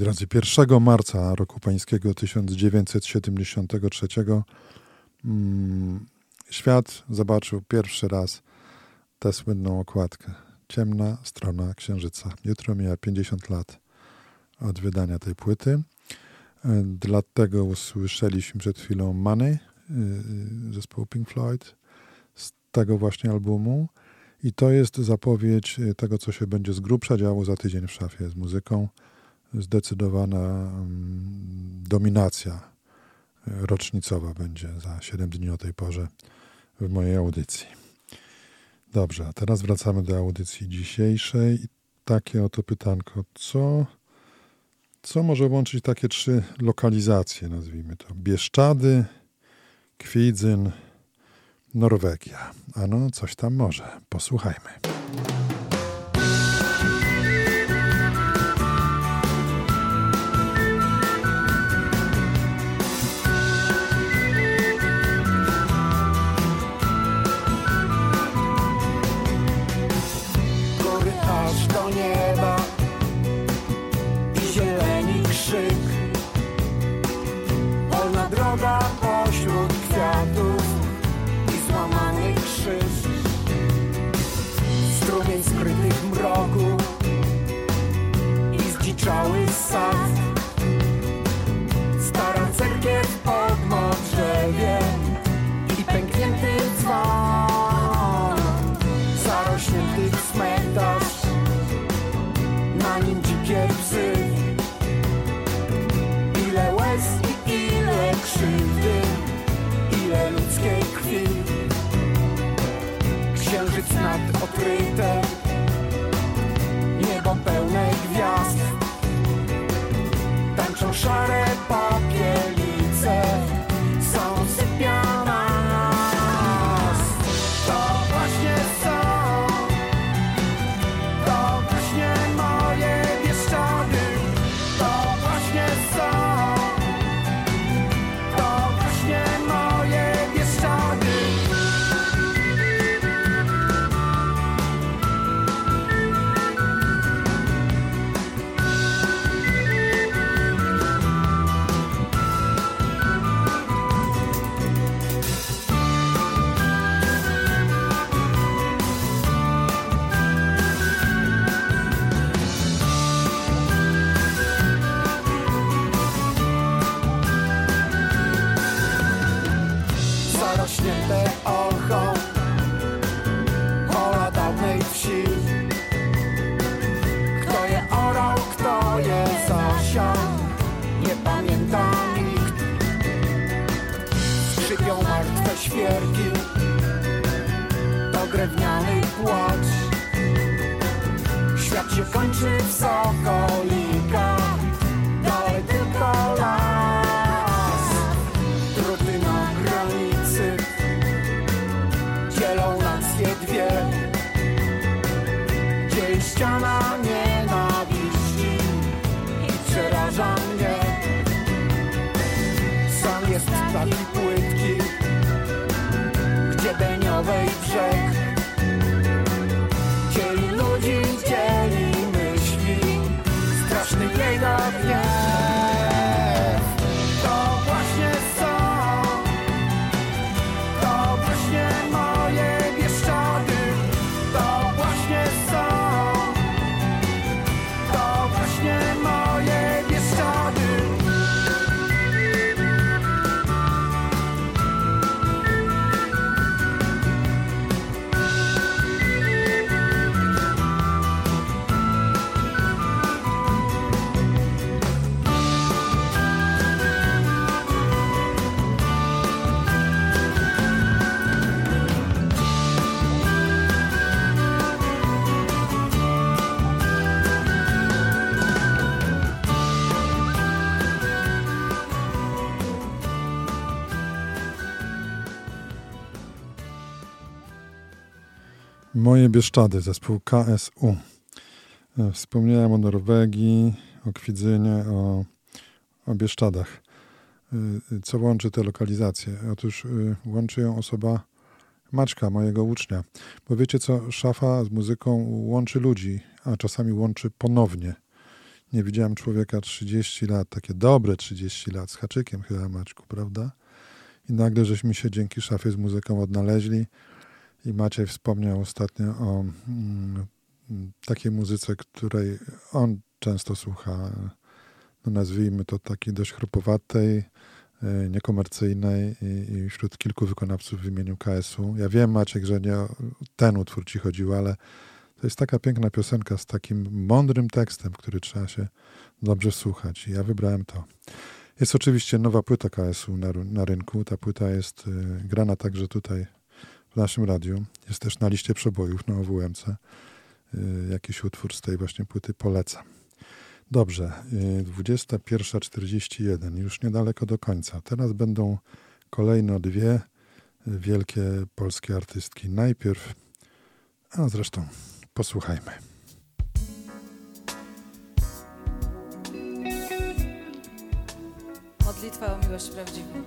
Drodzy, 1 marca roku pańskiego 1973 mm, świat zobaczył pierwszy raz tę słynną okładkę. Ciemna strona księżyca. Jutro mija 50 lat od wydania tej płyty. E, Dlatego usłyszeliśmy przed chwilą Money y, zespołu Pink Floyd z tego właśnie albumu. I to jest zapowiedź y, tego, co się będzie z grubsza działo za tydzień w szafie z muzyką zdecydowana mm, dominacja rocznicowa będzie za 7 dni o tej porze w mojej audycji. Dobrze, a teraz wracamy do audycji dzisiejszej. Takie oto pytanko, co, co może łączyć takie trzy lokalizacje, nazwijmy to? Bieszczady, Kwidzyn, Norwegia. Ano, coś tam może. Posłuchajmy. Mroku i zdziczały sad. Stara cerkiew pod modrzewie i pęknięty dzwon. Zarośnięty cmentarz Na nim dzikie psy. Ile łez i ile krzywdy Ile ludzkiej krwi. Księżyc nad okryte try to Moje Bieszczady, zespół KSU. E, Wspomniałem o Norwegii, o Kwidzynie, o, o Bieszczadach. Y, Co łączy te lokalizacje? Otóż łączy ją osoba Maćka, mojego ucznia. Bo wiecie co, szafa z muzyką łączy ludzi, a czasami łączy ponownie. Nie widziałem człowieka 30 lat, takie dobre 30 lat, z haczykiem chyba Maćku, prawda? I nagle żeśmy się dzięki szafie z muzyką odnaleźli i Maciej wspomniał ostatnio o mm, takiej muzyce, której on często słucha, no nazwijmy to takiej dość chropowatej, e, niekomercyjnej i, i wśród kilku wykonawców w imieniu KSU. Ja wiem, Maciek, że nie o ten utwór ci chodziło, ale to jest taka piękna piosenka z takim mądrym tekstem, który trzeba się dobrze słuchać. I ja wybrałem to. Jest oczywiście nowa płyta KSU na, na rynku. Ta płyta jest y, grana także tutaj w naszym radiu. Jest też na liście przebojów na OWMC. Y, jakiś utwór z tej właśnie płyty polecam. Dobrze, y, 21.41, już niedaleko do końca. Teraz będą kolejno dwie y, wielkie polskie artystki. Najpierw, a zresztą posłuchajmy. Modlitwa o miłość prawdziwą.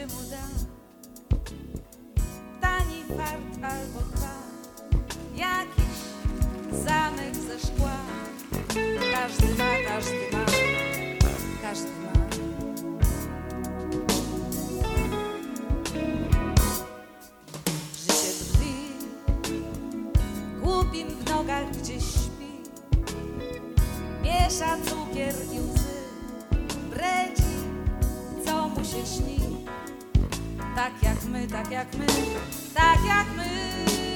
Życie mu da. Tani fart albo dwa. Jakiś zamek ze szkła. Każdy ma, każdy ma, każdy Tak jak my, tak jak my, tak jak my.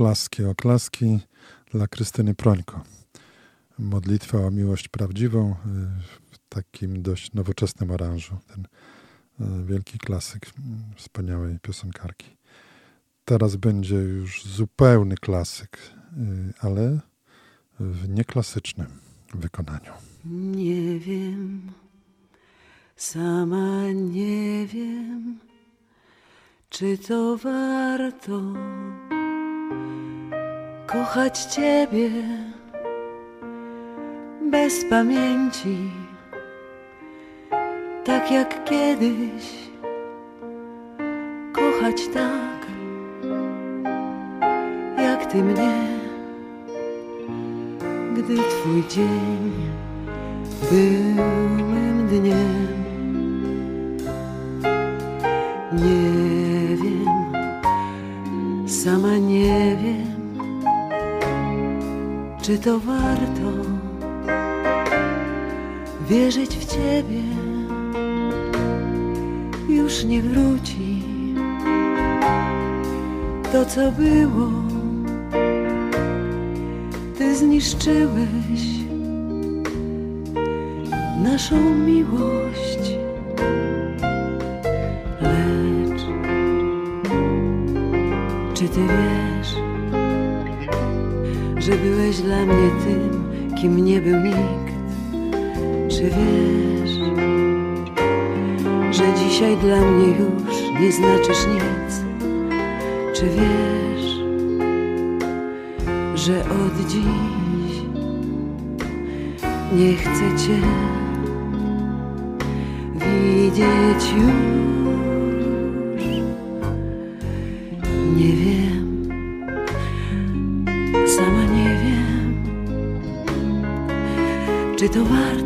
Oklaski, oklaski dla Krystyny Prońko. Modlitwa o miłość prawdziwą y, w takim dość nowoczesnym aranżu. Ten y, wielki klasyk mm, wspaniałej piosenkarki. Teraz będzie już zupełny klasyk, y, ale w nieklasycznym wykonaniu. Nie wiem, sama nie wiem, czy to warto kochać Ciebie bez pamięci, tak jak kiedyś, kochać tak, jak Ty mnie gdy Twój dzień był mym dniem. Nie wiem, sama nie wiem, czy to warto wierzyć w Ciebie. Już nie wróci to, co było ty zniszczyłeś naszą miłość. Lecz czy ty wiesz, że byłeś dla mnie tym, kim nie był nikt? Czy wiesz, że dzisiaj dla mnie już nie znaczysz nic? Czy wiesz, że od dziś nie chcę Cię widzieć już. Czy to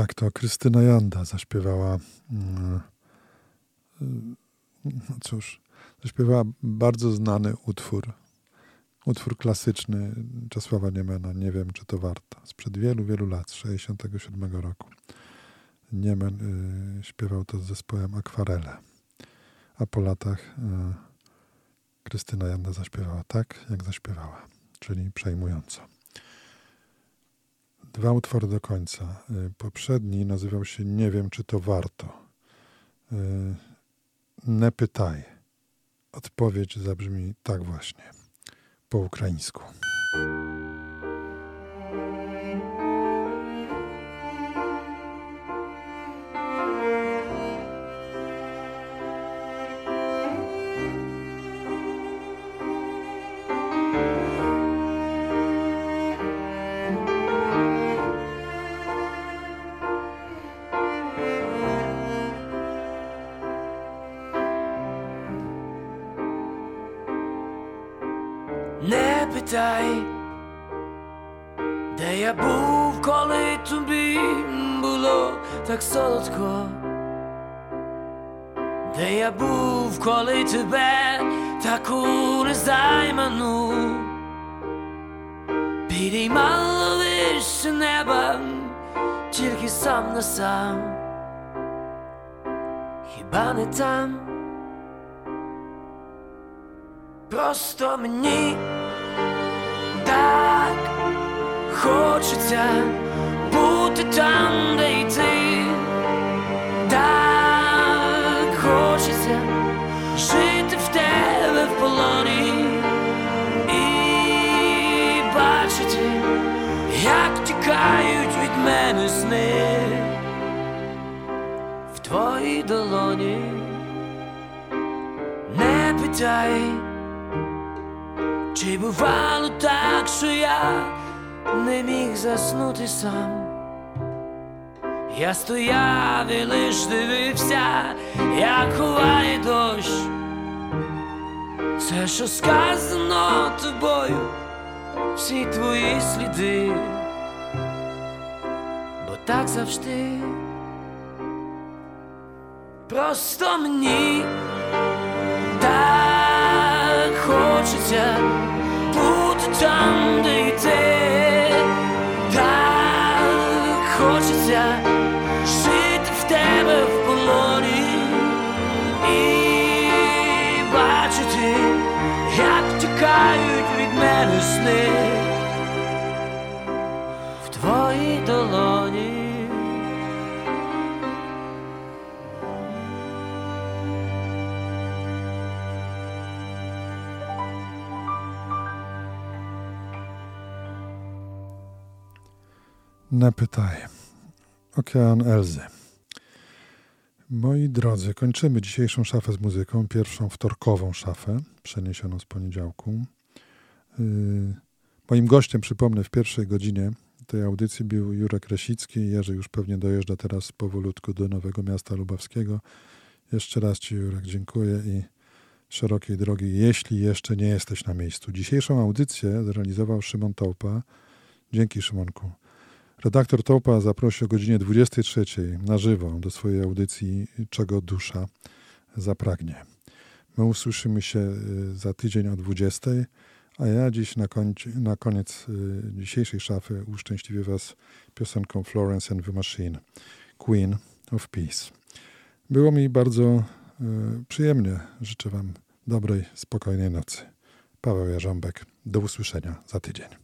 Tak, to Krystyna Janda zaśpiewała. No cóż, zaśpiewała bardzo znany utwór. Utwór klasyczny Czesława Niemena. Nie wiem, czy to warto. Sprzed wielu, wielu lat, z 67 roku. Niemen y, śpiewał to z zespołem Akwarele. A po latach y, Krystyna Janda zaśpiewała tak, jak zaśpiewała, czyli przejmująco. Dwa utwory do końca. Y, Poprzedni nazywał się Nie wiem, czy to warto. Y, Nie pytaj. Odpowiedź zabrzmi tak właśnie, po ukraińsku. Так солодко, де я був, коли тебе таку незайману. Підіймало вище неба, тільки сам на сам, хіба не там? Просто мені так хочеться бути там, де й тікають від мене сни в твоїй долоні. Не питай. Чи бувало так, що я не міг заснути сам? Я стояв і лиш дивився, як ховає дощ. Все, що сказано тобою, всі твої сліди, так завжди. Просто мені так хочеться бути там, де й Nie pytaj. Okean Elzy. Moi drodzy, kończymy dzisiejszą szafę z muzyką, pierwszą wtorkową szafę, przeniesioną z poniedziałku. Yy, moim gościem, przypomnę, w pierwszej godzinie tej audycji był Jurek Resicki. Jerzy już pewnie dojeżdża teraz powolutku do Nowego Miasta Lubawskiego. Jeszcze raz Ci, Jurek, dziękuję i szerokiej drogi, jeśli jeszcze nie jesteś na miejscu. Dzisiejszą audycję zrealizował Szymon Tołpa. Dzięki, Szymonku. Redaktor Tołpa zaprosił o godzinie 23 na żywo do swojej audycji Czego dusza zapragnie. My usłyszymy się y, za tydzień o 20, a ja dziś na, na koniec y, dzisiejszej szafy uszczęśliwię Was piosenką Florence and the Machine, Queen of Peace. Było mi bardzo y, przyjemnie. Życzę Wam dobrej, spokojnej nocy. Paweł Jarząbek. Do usłyszenia za tydzień.